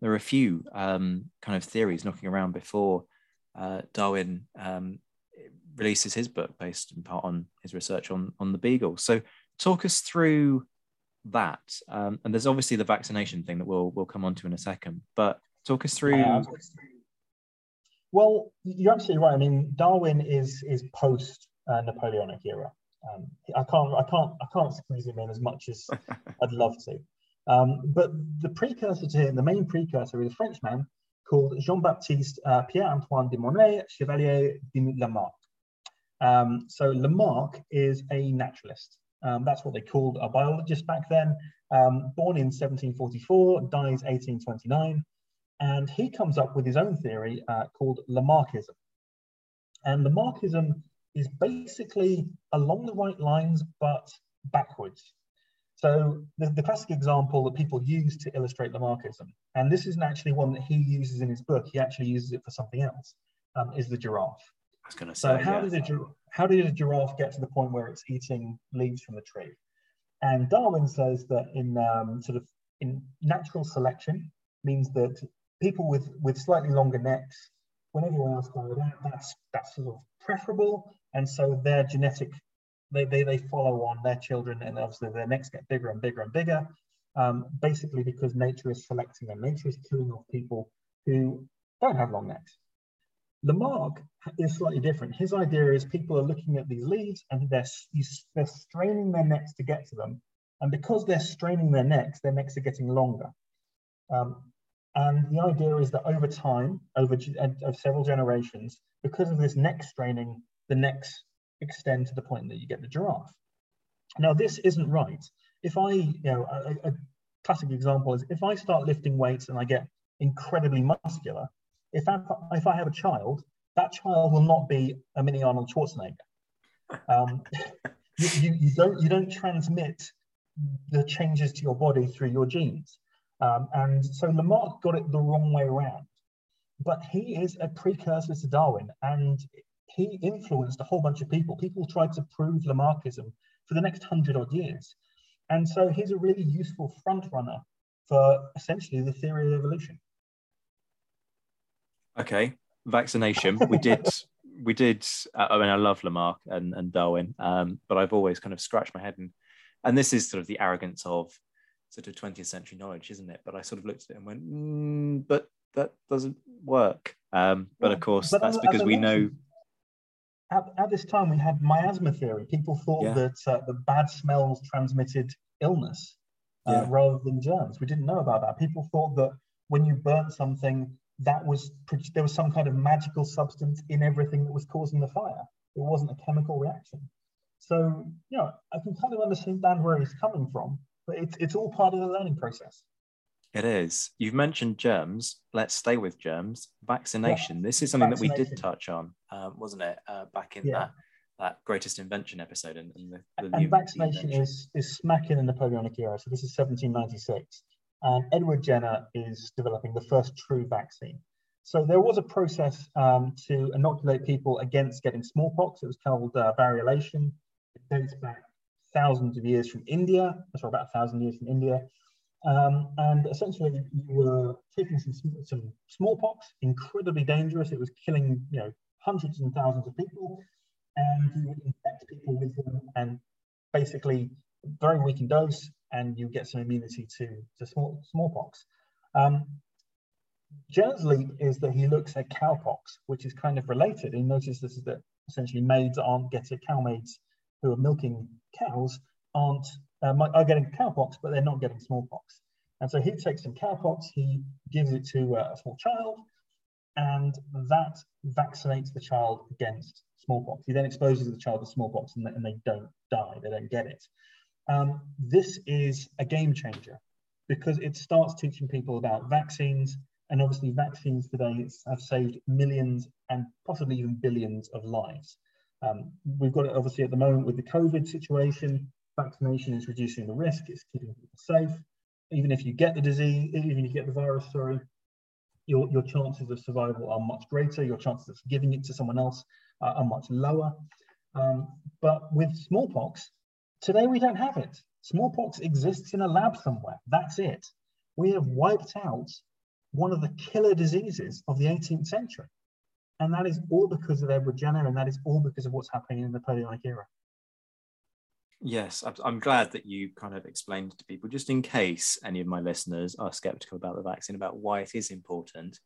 there are a few um, kind of theories knocking around before uh, Darwin um, releases his book based in part on his research on on the beagle. So talk us through that. Um, and there's obviously the vaccination thing that we'll we'll come on to in a second. But talk us through. Uh, well, you're absolutely right. I mean, Darwin is is post uh, Napoleonic era. Um, I can't I can't I can't squeeze him in as much as I'd love to. Um, but the precursor to him, the main precursor, is a Frenchman called Jean-Baptiste uh, Pierre-Antoine de Monnet, Chevalier de Lamarck. Um, so Lamarck is a naturalist. Um, that's what they called a biologist back then. Um, born in 1744, dies 1829, and he comes up with his own theory uh, called Lamarckism. And Lamarckism is basically along the right lines, but backwards. So the, the classic example that people use to illustrate Lamarckism, and this isn't actually one that he uses in his book, he actually uses it for something else, um, is the giraffe. I was going to say, so how, yeah. did a, how did a giraffe get to the point where it's eating leaves from the tree? And Darwin says that in um, sort of in natural selection means that people with, with slightly longer necks, when everyone else died out, that's, that's sort of preferable. And so their genetic, they, they, they follow on their children and obviously their necks get bigger and bigger and bigger. Um, basically because nature is selecting them. Nature is killing off people who don't have long necks. Lamarck is slightly different. His idea is people are looking at these leaves and they're, they're straining their necks to get to them. And because they're straining their necks, their necks are getting longer. Um, and the idea is that over time, over of several generations, because of this neck straining, the necks extend to the point that you get the giraffe. Now, this isn't right. If I, you know, a, a classic example is if I start lifting weights and I get incredibly muscular, if I, if I have a child, that child will not be a mini Arnold Schwarzenegger. Um, you, you, you, don't, you don't transmit the changes to your body through your genes. Um, and so Lamarck got it the wrong way around. But he is a precursor to Darwin and he influenced a whole bunch of people. People tried to prove Lamarckism for the next hundred odd years. And so he's a really useful front runner for essentially the theory of evolution. Okay, vaccination. We did, we did. Uh, I mean, I love Lamarck and, and Darwin, um, but I've always kind of scratched my head and, and this is sort of the arrogance of sort of 20th century knowledge, isn't it? But I sort of looked at it and went, mm, but that doesn't work. Um, but of course, but that's because we know. At, at, this time, we had miasma theory. People thought yeah. that uh, the bad smells transmitted illness uh, yeah. rather than germs. We didn't know about that. People thought that when you burnt something, that was there was some kind of magical substance in everything that was causing the fire. It wasn't a chemical reaction. So, you know, I can kind of understand where he's coming from, but it's, it's all part of the learning process. It is. You've mentioned germs. Let's stay with germs. Vaccination. Yeah. This is something that we did touch on, um, wasn't it? Uh, back in yeah. that that greatest invention episode. And, and, the, the and vaccination is is smack in the Napoleonic era. So this is 1796, and Edward Jenner is developing the first true vaccine. So there was a process um, to inoculate people against getting smallpox. It was called uh, variolation. It dates back thousands of years from India, sorry, about a thousand years from India. Um, and essentially, you were taking some, some smallpox, incredibly dangerous. It was killing, you know, hundreds and thousands of people, and you would infect people with them, and basically very weak in dose, and you get some immunity to, to small, smallpox. Um, Jenner's leap is that he looks at cowpox, which is kind of related. He notices that essentially maids aren't getting cow maids who are milking cows aren't uh, are getting cowpox, but they're not getting smallpox. And so he takes some cowpox, he gives it to uh, a small child, and that vaccinates the child against smallpox. He then exposes the child to smallpox and, and they don't die, they don't get it. Um, this is a game changer because it starts teaching people about vaccines. And obviously, vaccines today have saved millions and possibly even billions of lives. Um, we've got it obviously at the moment with the COVID situation. Vaccination is reducing the risk, it's keeping people safe. Even if you get the disease, even if you get the virus, sorry, your, your chances of survival are much greater. Your chances of giving it to someone else uh, are much lower. Um, but with smallpox, today we don't have it. Smallpox exists in a lab somewhere. That's it. We have wiped out one of the killer diseases of the 18th century. And that is all because of Edward Jenner, and that is all because of what's happening in the Napoleonic era. Yes, I'm glad that you kind of explained to people, just in case any of my listeners are skeptical about the vaccine, about why it is important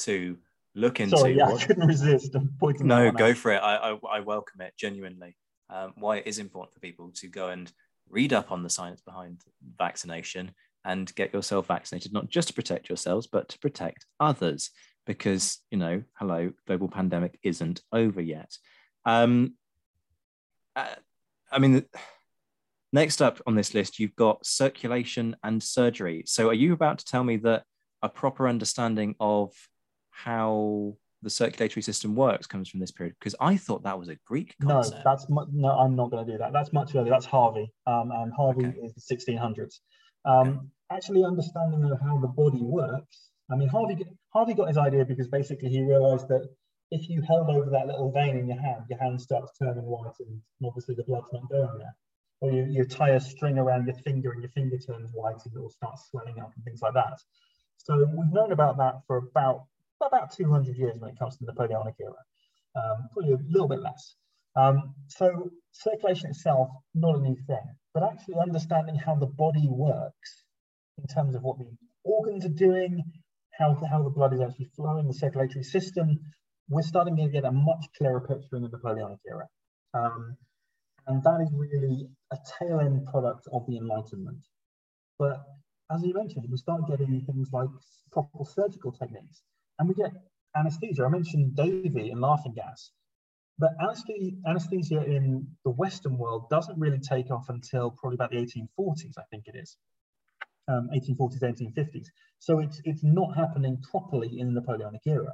to look into. Sorry, yeah, what... I couldn't resist. No, go out. for it. I, I, I, welcome it genuinely. Um, why it is important for people to go and read up on the science behind vaccination and get yourself vaccinated, not just to protect yourselves, but to protect others. Because, you know, hello, global pandemic isn't over yet. Um, uh, I mean, next up on this list, you've got circulation and surgery. So, are you about to tell me that a proper understanding of how the circulatory system works comes from this period because I thought that was a Greek concept. No, that's no, I'm not going to do that. That's much earlier. That's Harvey, um, and Harvey okay. is the 1600s. Um, okay. Actually, understanding of how the body works. I mean, Harvey Harvey got his idea because basically he realised that if you held over that little vein in your hand, your hand starts turning white, and obviously the blood's not going there. Or you, you tie a string around your finger, and your finger turns white, and it will start swelling up and things like that. So we've known about that for about about 200 years when it comes to the Napoleonic era, um, probably a little bit less. Um, so circulation itself, not a new thing, but actually understanding how the body works in terms of what the organs are doing, how, how the blood is actually flowing, the circulatory system, we're starting to get a much clearer picture in the Napoleonic era. Um, and that is really a tail end product of the Enlightenment. But as you mentioned, we start getting things like proper surgical techniques and we get anesthesia. I mentioned Davy and laughing gas, but anesthesia in the Western world doesn't really take off until probably about the 1840s, I think it is. Um, 1840s, 1850s. So it's, it's not happening properly in the Napoleonic era.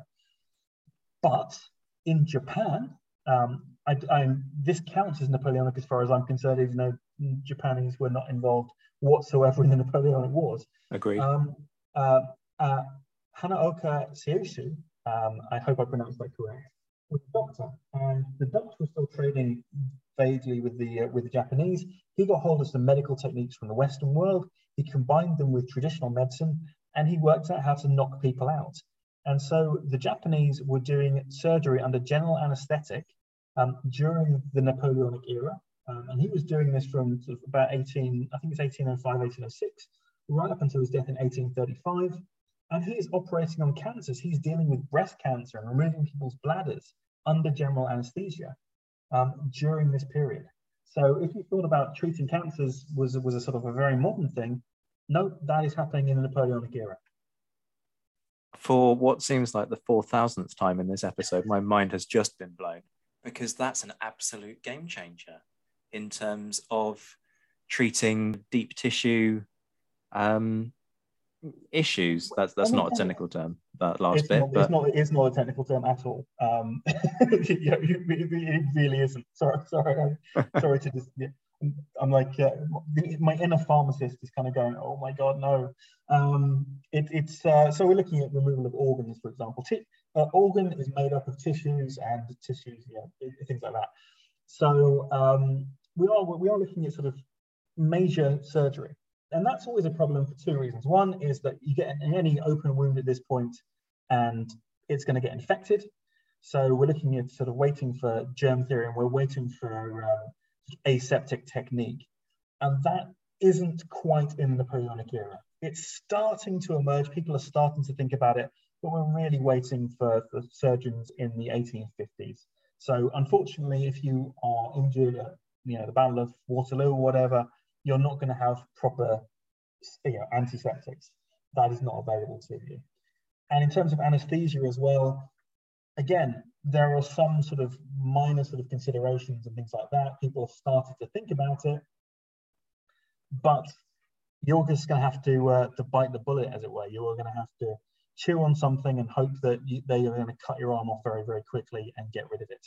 But in Japan, um, I, I, this counts as Napoleonic as far as I'm concerned, even though Japanese were not involved whatsoever in the Napoleonic Wars. Agreed. Um, uh, uh, Hanaoka Seishu, um, I hope I pronounced that correct, was a doctor, and the doctor was still trading vaguely with the uh, with the Japanese. He got hold of some medical techniques from the Western world. He combined them with traditional medicine, and he worked out how to knock people out. And so the Japanese were doing surgery under general anesthetic um, during the Napoleonic era, um, and he was doing this from sort of about 18, I think it's 1805, 1806, right up until his death in 1835 and he is operating on cancers. He's dealing with breast cancer and removing people's bladders under general anesthesia um, during this period. So if you thought about treating cancers was, was a sort of a very modern thing, no, that is happening in the Napoleonic era. For what seems like the 4,000th time in this episode, my mind has just been blown because that's an absolute game changer in terms of treating deep tissue um, issues. That's that's not a technical term. That last it's bit, not, but it's not it's not a technical term at all. Um, yeah, it, it, really isn't. Sorry, sorry, I'm, sorry to just. Yeah. I'm like uh, my inner pharmacist is kind of going, oh my god, no. Um, it, it's uh, so we're looking at removal of organs, for example. T- uh, organ is made up of tissues and tissues, yeah, things like that. So um, we are we are looking at sort of major surgery. And that's always a problem for two reasons. One is that you get any open wound at this point and it's going to get infected. So we're looking at sort of waiting for germ theory and we're waiting for um, aseptic technique. And that isn't quite in the Napoleonic era. It's starting to emerge. People are starting to think about it, but we're really waiting for, for surgeons in the 1850s. So unfortunately, if you are injured at you know, the Battle of Waterloo or whatever, you're not going to have proper you know, antiseptics. That is not available to you. And in terms of anesthesia as well, again, there are some sort of minor sort of considerations and things like that. People have started to think about it, but you're just going to have to uh, to bite the bullet, as it were. You are going to have to chew on something and hope that you, they are going to cut your arm off very, very quickly and get rid of it.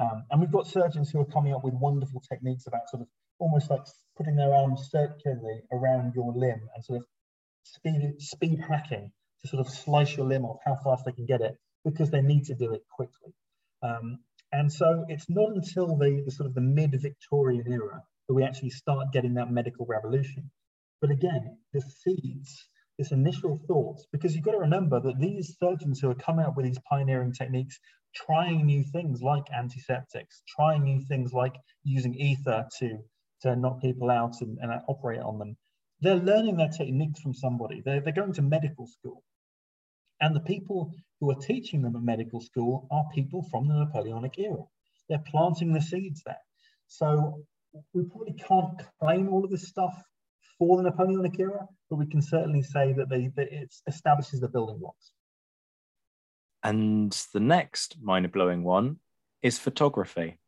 Um, and we've got surgeons who are coming up with wonderful techniques about sort of almost like putting their arm circularly around your limb and sort of speed, speed hacking to sort of slice your limb off how fast they can get it because they need to do it quickly. Um, and so it's not until the, the sort of the mid-Victorian era that we actually start getting that medical revolution. But again, the seeds, this initial thoughts, because you've got to remember that these surgeons who are coming up with these pioneering techniques, trying new things like antiseptics, trying new things like using ether to, to knock people out and, and operate on them, they're learning their techniques from somebody. They're, they're going to medical school. And the people who are teaching them at medical school are people from the Napoleonic era. They're planting the seeds there. So we probably can't claim all of this stuff for the Napoleonic era, but we can certainly say that, they, that it establishes the building blocks. And the next mind blowing one is photography,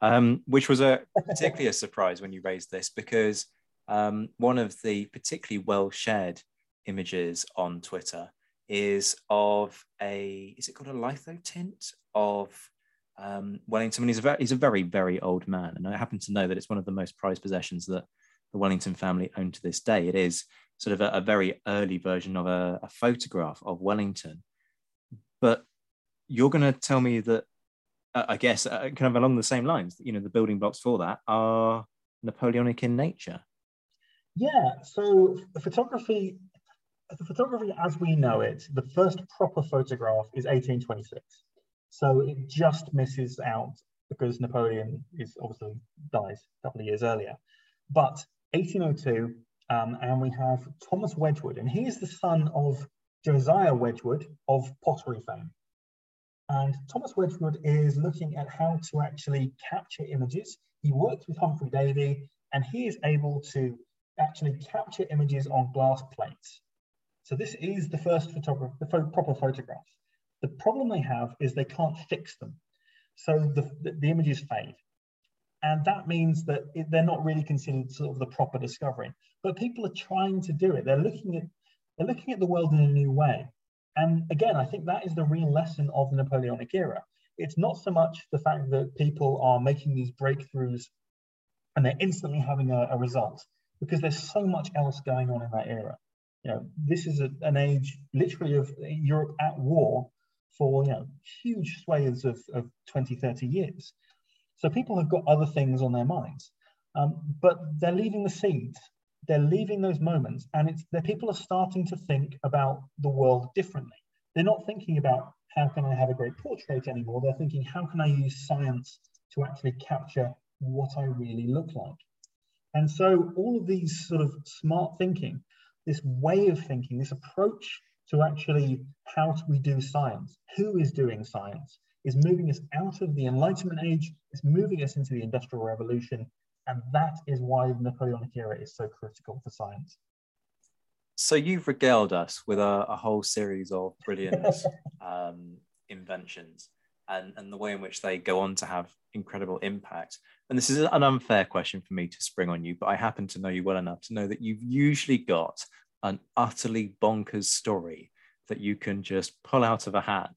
um, which was a particularly a surprise when you raised this because um, one of the particularly well shared images on Twitter is of a is it called a litho tint of um, Wellington? And he's a very, he's a very very old man, and I happen to know that it's one of the most prized possessions that the Wellington family own to this day. It is sort of a, a very early version of a, a, photograph of Wellington, but you're going to tell me that uh, I guess uh, kind of along the same lines. You know, the building blocks for that are Napoleonic in nature. Yeah, so photography the photography as we know it, the first proper photograph is 1826. So it just misses out because Napoleon is obviously dies a couple of years earlier. But 1802, um, and we have Thomas Wedgwood, and he is the son of Josiah Wedgwood of pottery fame. And Thomas Wedgwood is looking at how to actually capture images. He worked with Humphry Davy, and he is able to actually capture images on glass plates. So this is the first photograph, the proper photographs. The problem they have is they can't fix them. So the, the, the images fade. And that means that it, they're not really considered sort of the proper discovery. But people are trying to do it. They're looking at they're looking at the world in a new way. And again, I think that is the real lesson of the Napoleonic era. It's not so much the fact that people are making these breakthroughs and they're instantly having a, a result, because there's so much else going on in that era you know, this is a, an age literally of Europe at war for, you know, huge swathes of, of 20, 30 years. So people have got other things on their minds, um, but they're leaving the seeds. They're leaving those moments, and it's the people are starting to think about the world differently. They're not thinking about how can I have a great portrait anymore. They're thinking how can I use science to actually capture what I really look like. And so all of these sort of smart thinking this way of thinking, this approach to actually how do we do science, who is doing science, is moving us out of the Enlightenment age, it's moving us into the Industrial Revolution. And that is why the Napoleonic era is so critical for science. So you've regaled us with a, a whole series of brilliant um, inventions and, and the way in which they go on to have incredible impact. And this is an unfair question for me to spring on you, but I happen to know you well enough to know that you've usually got an utterly bonkers story that you can just pull out of a hat,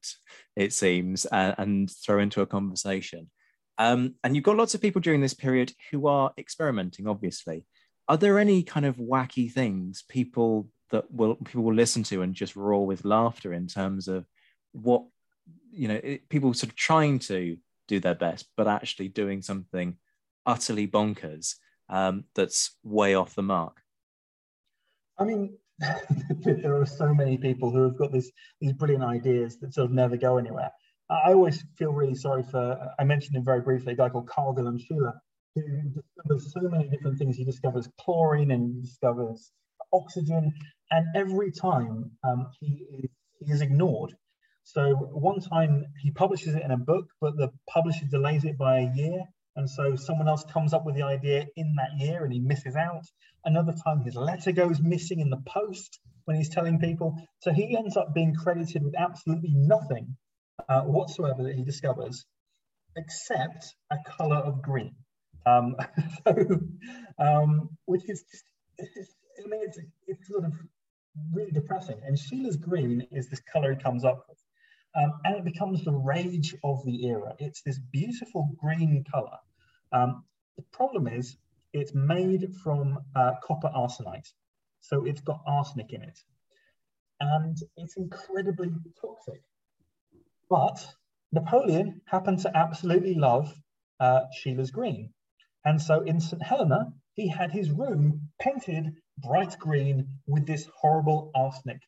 it seems, and, and throw into a conversation. Um, and you've got lots of people during this period who are experimenting, obviously. Are there any kind of wacky things people that will people will listen to and just roar with laughter in terms of what you know it, people sort of trying to do their best but actually doing something utterly bonkers um, that's way off the mark i mean there are so many people who have got this, these brilliant ideas that sort of never go anywhere. I always feel really sorry for i mentioned him very briefly a guy called carl wilhelm scheele who discovers so many different things. He discovers chlorine and he discovers oxygen. And every time um, he, he is ignored. So one time he publishes it in a book, but the publisher delays it by a year. And so someone else comes up with the idea in that year and he misses out. Another time his letter goes missing in the post when he's telling people. So he ends up being credited with absolutely nothing uh, whatsoever that he discovers, except a color of green. Um, so, um, which is just, it's I mean, it's, it's sort of really depressing. And Scheele's green is this color he comes up with. Um, and it becomes the rage of the era. It's this beautiful green color. Um, the problem is it's made from uh, copper arsenite. So it's got arsenic in it. And it's incredibly toxic. But Napoleon happened to absolutely love uh, Scheele's green. And so in St. Helena, he had his room painted bright green with this horrible arsenic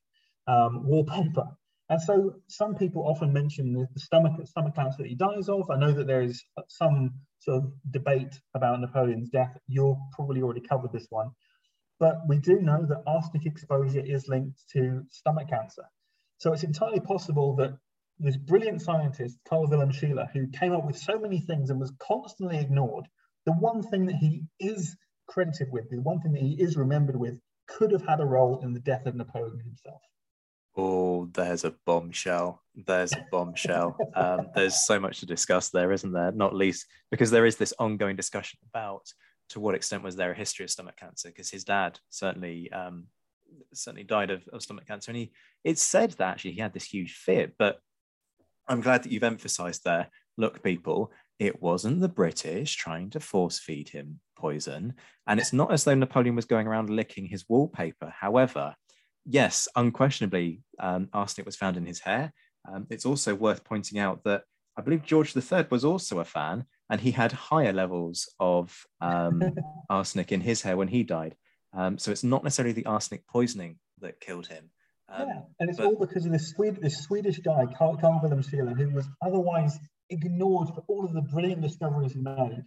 um, wallpaper. And so some people often mention the, stomach, stomach cancer that he dies of. I know that there is some sort of debate about Napoleon's death. You'll probably already covered this one. But we do know that arsenic exposure is linked to stomach cancer. So it's entirely possible that this brilliant scientist, Carl Wilhelm Scheele, who came up with so many things and was constantly ignored, the one thing that he is credited with, the one thing that he is remembered with, could have had a role in the death of Napoleon himself. Oh, there's a bombshell. There's a bombshell. um, there's so much to discuss there, isn't there? Not least because there is this ongoing discussion about to what extent was there a history of stomach cancer? Because his dad certainly um, certainly died of, of stomach cancer, and he it's said that actually he had this huge fear. But I'm glad that you've emphasised there. Look, people, it wasn't the British trying to force feed him poison, and it's not as though Napoleon was going around licking his wallpaper. However yes, unquestionably, um, arsenic was found in his hair. Um, it's also worth pointing out that I believe George III was also a fan, and he had higher levels of um, arsenic in his hair when he died. Um, so it's not necessarily the arsenic poisoning that killed him. Um, yeah, and it's but... all because of this, Swede, this Swedish guy, Carl, Carl Wilhelm Scheele, who was otherwise ignored for all of the brilliant discoveries he made.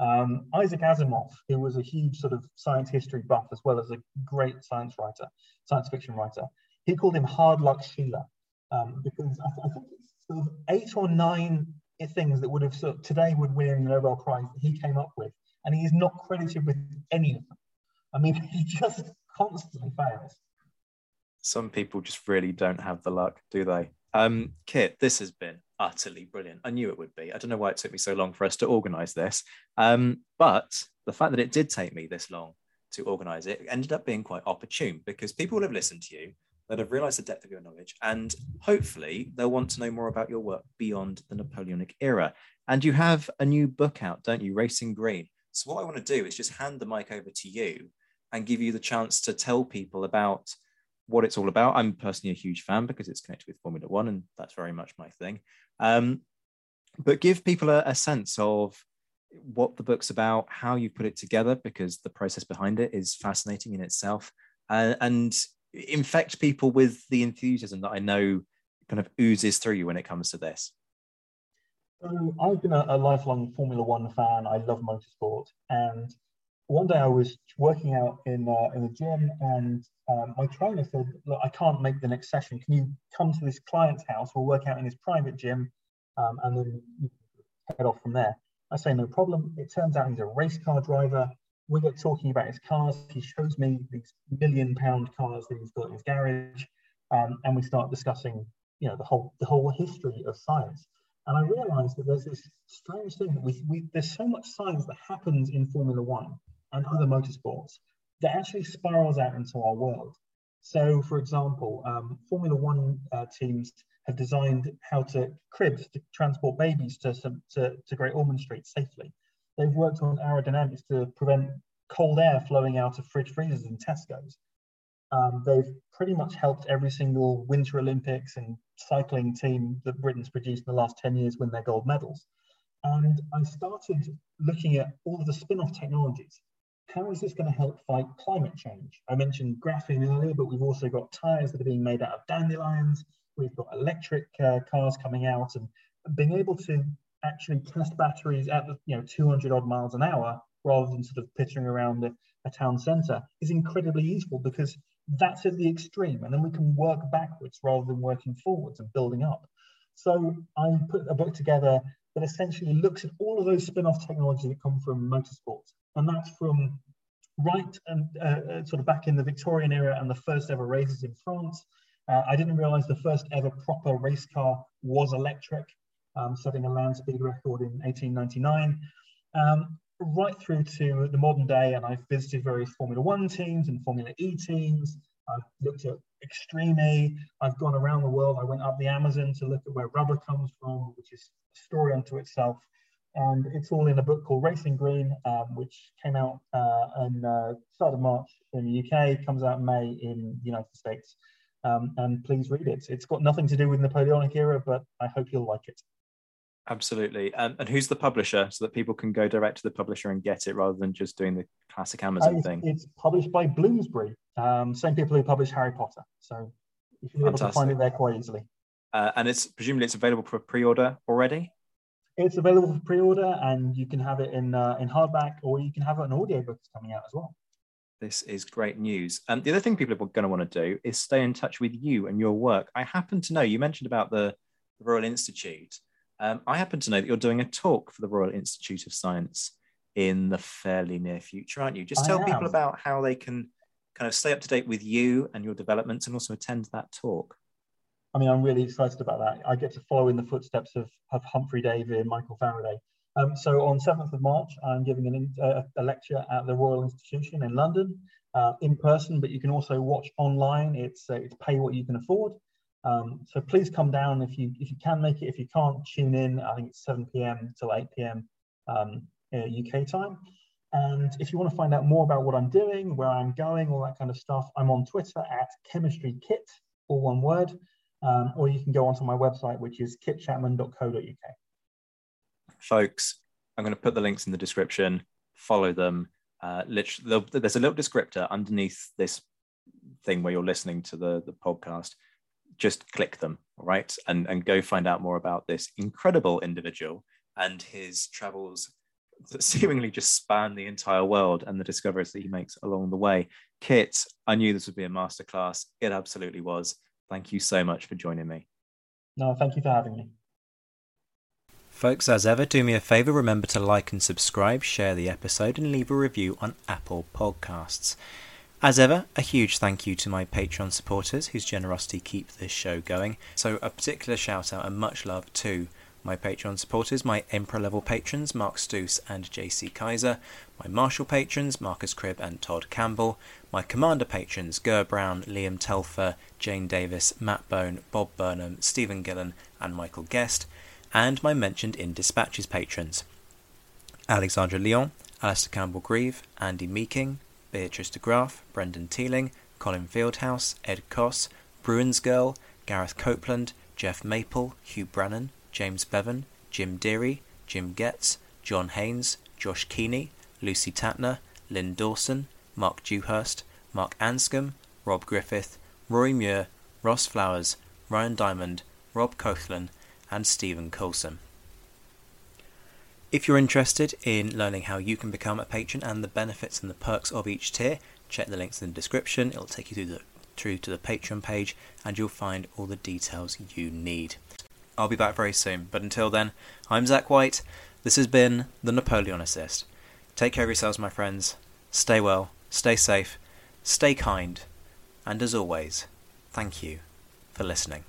Um, Isaac Asimov, who was a huge sort of science history buff as well as a great science writer, science fiction writer, he called him Hard Luck Scheele um, because I, I, think it's sort of eight or nine things that would have sort of, today would win the Nobel Prize that he came up with, and he is not credited with any of them. I mean, he just constantly fails. Some people just really don't have the luck, do they? Um, Kit, this has been utterly brilliant. I knew it would be. I don't know why it took me so long for us to organize this. Um, but the fact that it did take me this long to organize it ended up being quite opportune because people will have listened to you that have realized the depth of your knowledge and hopefully they'll want to know more about your work beyond the Napoleonic era. And you have a new book out, don't you? Racing Green. So what I want to do is just hand the mic over to you and give you the chance to tell people about what it's all about. I'm personally a huge fan because it's connected with Formula One, and that's very much my thing. Um, but give people a, a, sense of what the book's about, how you put it together, because the process behind it is fascinating in itself, uh, and infect people with the enthusiasm that I know kind of oozes through you when it comes to this. So I've been a, a lifelong Formula One fan. I love motorsport, and one day I was working out in uh, in the gym, and um, my trainer said, "Look, I can't make the next session. Can you come to this client's house? We'll work out in his private gym, um, and then head off from there." I say, "No problem." It turns out he's a race car driver. We get talking about his cars. He shows me these million pound cars that he's got in his garage, um, and we start discussing, you know, the whole the whole history of science. And I realized that there's this strange thing that we, we there's so much science that happens in Formula One and other motorsports that actually spirals out into our world. So, for example, um, Formula One uh, teams have designed how to cribs to transport babies to, some, to, to Great Ormond Street safely. They've worked on aerodynamics to prevent cold air flowing out of fridge freezers in Tesco's. Um, they've pretty much helped every single Winter Olympics and cycling team that Britain's produced in the last 10 years win their gold medals. And I started looking at all of the spin off technologies how is this going to help fight climate change? I mentioned graphene earlier, but we've also got tires that are being made out of dandelions. We've got electric uh, cars coming out and being able to actually test batteries at you know 200 odd miles an hour rather than sort of pittering around a, a town centre is incredibly useful because that's at the extreme and then we can work backwards rather than working forwards and building up. So I put a book together that essentially looks at all of those spin-off technologies that come from motorsports, and that's from right and uh, uh, sort of back in the Victorian era and the first ever races in France. Uh, I didn't realize the first ever proper race car was electric, um, setting a land speed record in 1899. Um, right through to the modern day, and I've visited various Formula One teams and Formula E teams. I've looked at Extreme E. I've gone around the world. I went up the Amazon to look at where rubber comes from, which is a story unto itself. And it's all in a book called Racing Green, um, which came out uh, in uh, start of March in the UK, comes out in May in the United States. Um, and please read it. It's got nothing to do with Napoleonic era, but I hope you'll like it. Absolutely. Um, and who's the publisher so that people can go direct to the publisher and get it rather than just doing the classic Amazon uh, thing? It's published by Bloomsbury, um, same people who publish Harry Potter. So you should be able to find it there quite easily. Uh, and it's presumably it's available for pre-order already. It's available for pre-order, and you can have it in uh, in hardback, or you can have it in audiobook coming out as well. This is great news. And um, the other thing people are going to want to do is stay in touch with you and your work. I happen to know you mentioned about the, the Royal Institute. Um, I happen to know that you're doing a talk for the Royal Institute of Science in the fairly near future, aren't you? Just tell people about how they can kind of stay up to date with you and your developments and also attend that talk. I mean, I'm really excited about that. I get to follow in the footsteps of, of Humphry Davy and Michael Faraday. Um, so on 7th of March, I'm giving an, uh, a lecture at the Royal Institution in London uh, in person, but you can also watch online. It's, uh, it's pay what you can afford. Um, so please come down if you if you can make it. If you can't, tune in. I think it's 7 p.m. till 8 p.m. Um, UK time. And if you want to find out more about what I'm doing, where I'm going, all that kind of stuff, I'm on Twitter at chemistry kit, all one word, um, or you can go onto my website, which is kitchapman.co.uk. Folks, I'm going to put the links in the description. Follow them. Uh, literally, there's a little descriptor underneath this thing where you're listening to the, the podcast just click them, right? And, and go find out more about this incredible individual and his travels that seemingly just span the entire world and the discoveries that he makes along the way. Kit, I knew this would be a masterclass. It absolutely was. Thank you so much for joining me. No, thank you for having me. Folks, as ever, do me a favour, remember to like and subscribe, share the episode, and leave a review on Apple Podcasts. As ever, a huge thank you to my Patreon supporters whose generosity keep this show going. So, a particular shout out and much love to my Patreon supporters, my Emperor level patrons, Mark Stoos and JC Kaiser, my Marshal patrons, Marcus Cribb and Todd Campbell, my Commander patrons, Ger Brown, Liam Telfer, Jane Davis, Matt Bone, Bob Burnham, Stephen Gillen, and Michael Guest, and my mentioned in Dispatches patrons, Alexandra Lyon, Alistair Campbell Grieve, Andy Meeking, Beatrice de Graaf, Brendan Teeling, Colin Fieldhouse, Ed Koss, Bruins Girl, Gareth Copeland, Jeff Maple, Hugh Brannan, James Bevan, Jim Deary, Jim Getz, John Haynes, Josh Keeney, Lucy Tatner, Lynn Dawson, Mark Dewhurst, Mark Anscombe, Rob Griffith, Rory Muir, Ross Flowers, Ryan Diamond, Rob Coughlin, and Stephen Coulson. If you're interested in learning how you can become a patron and the benefits and the perks of each tier, check the links in the description. It'll take you through the through to the Patreon page and you'll find all the details you need. I'll be back very soon, but until then, I'm Zach White. This has been the Napoleonicist. Take care of yourselves, my friends. Stay well, stay safe, stay kind, and as always, thank you for listening.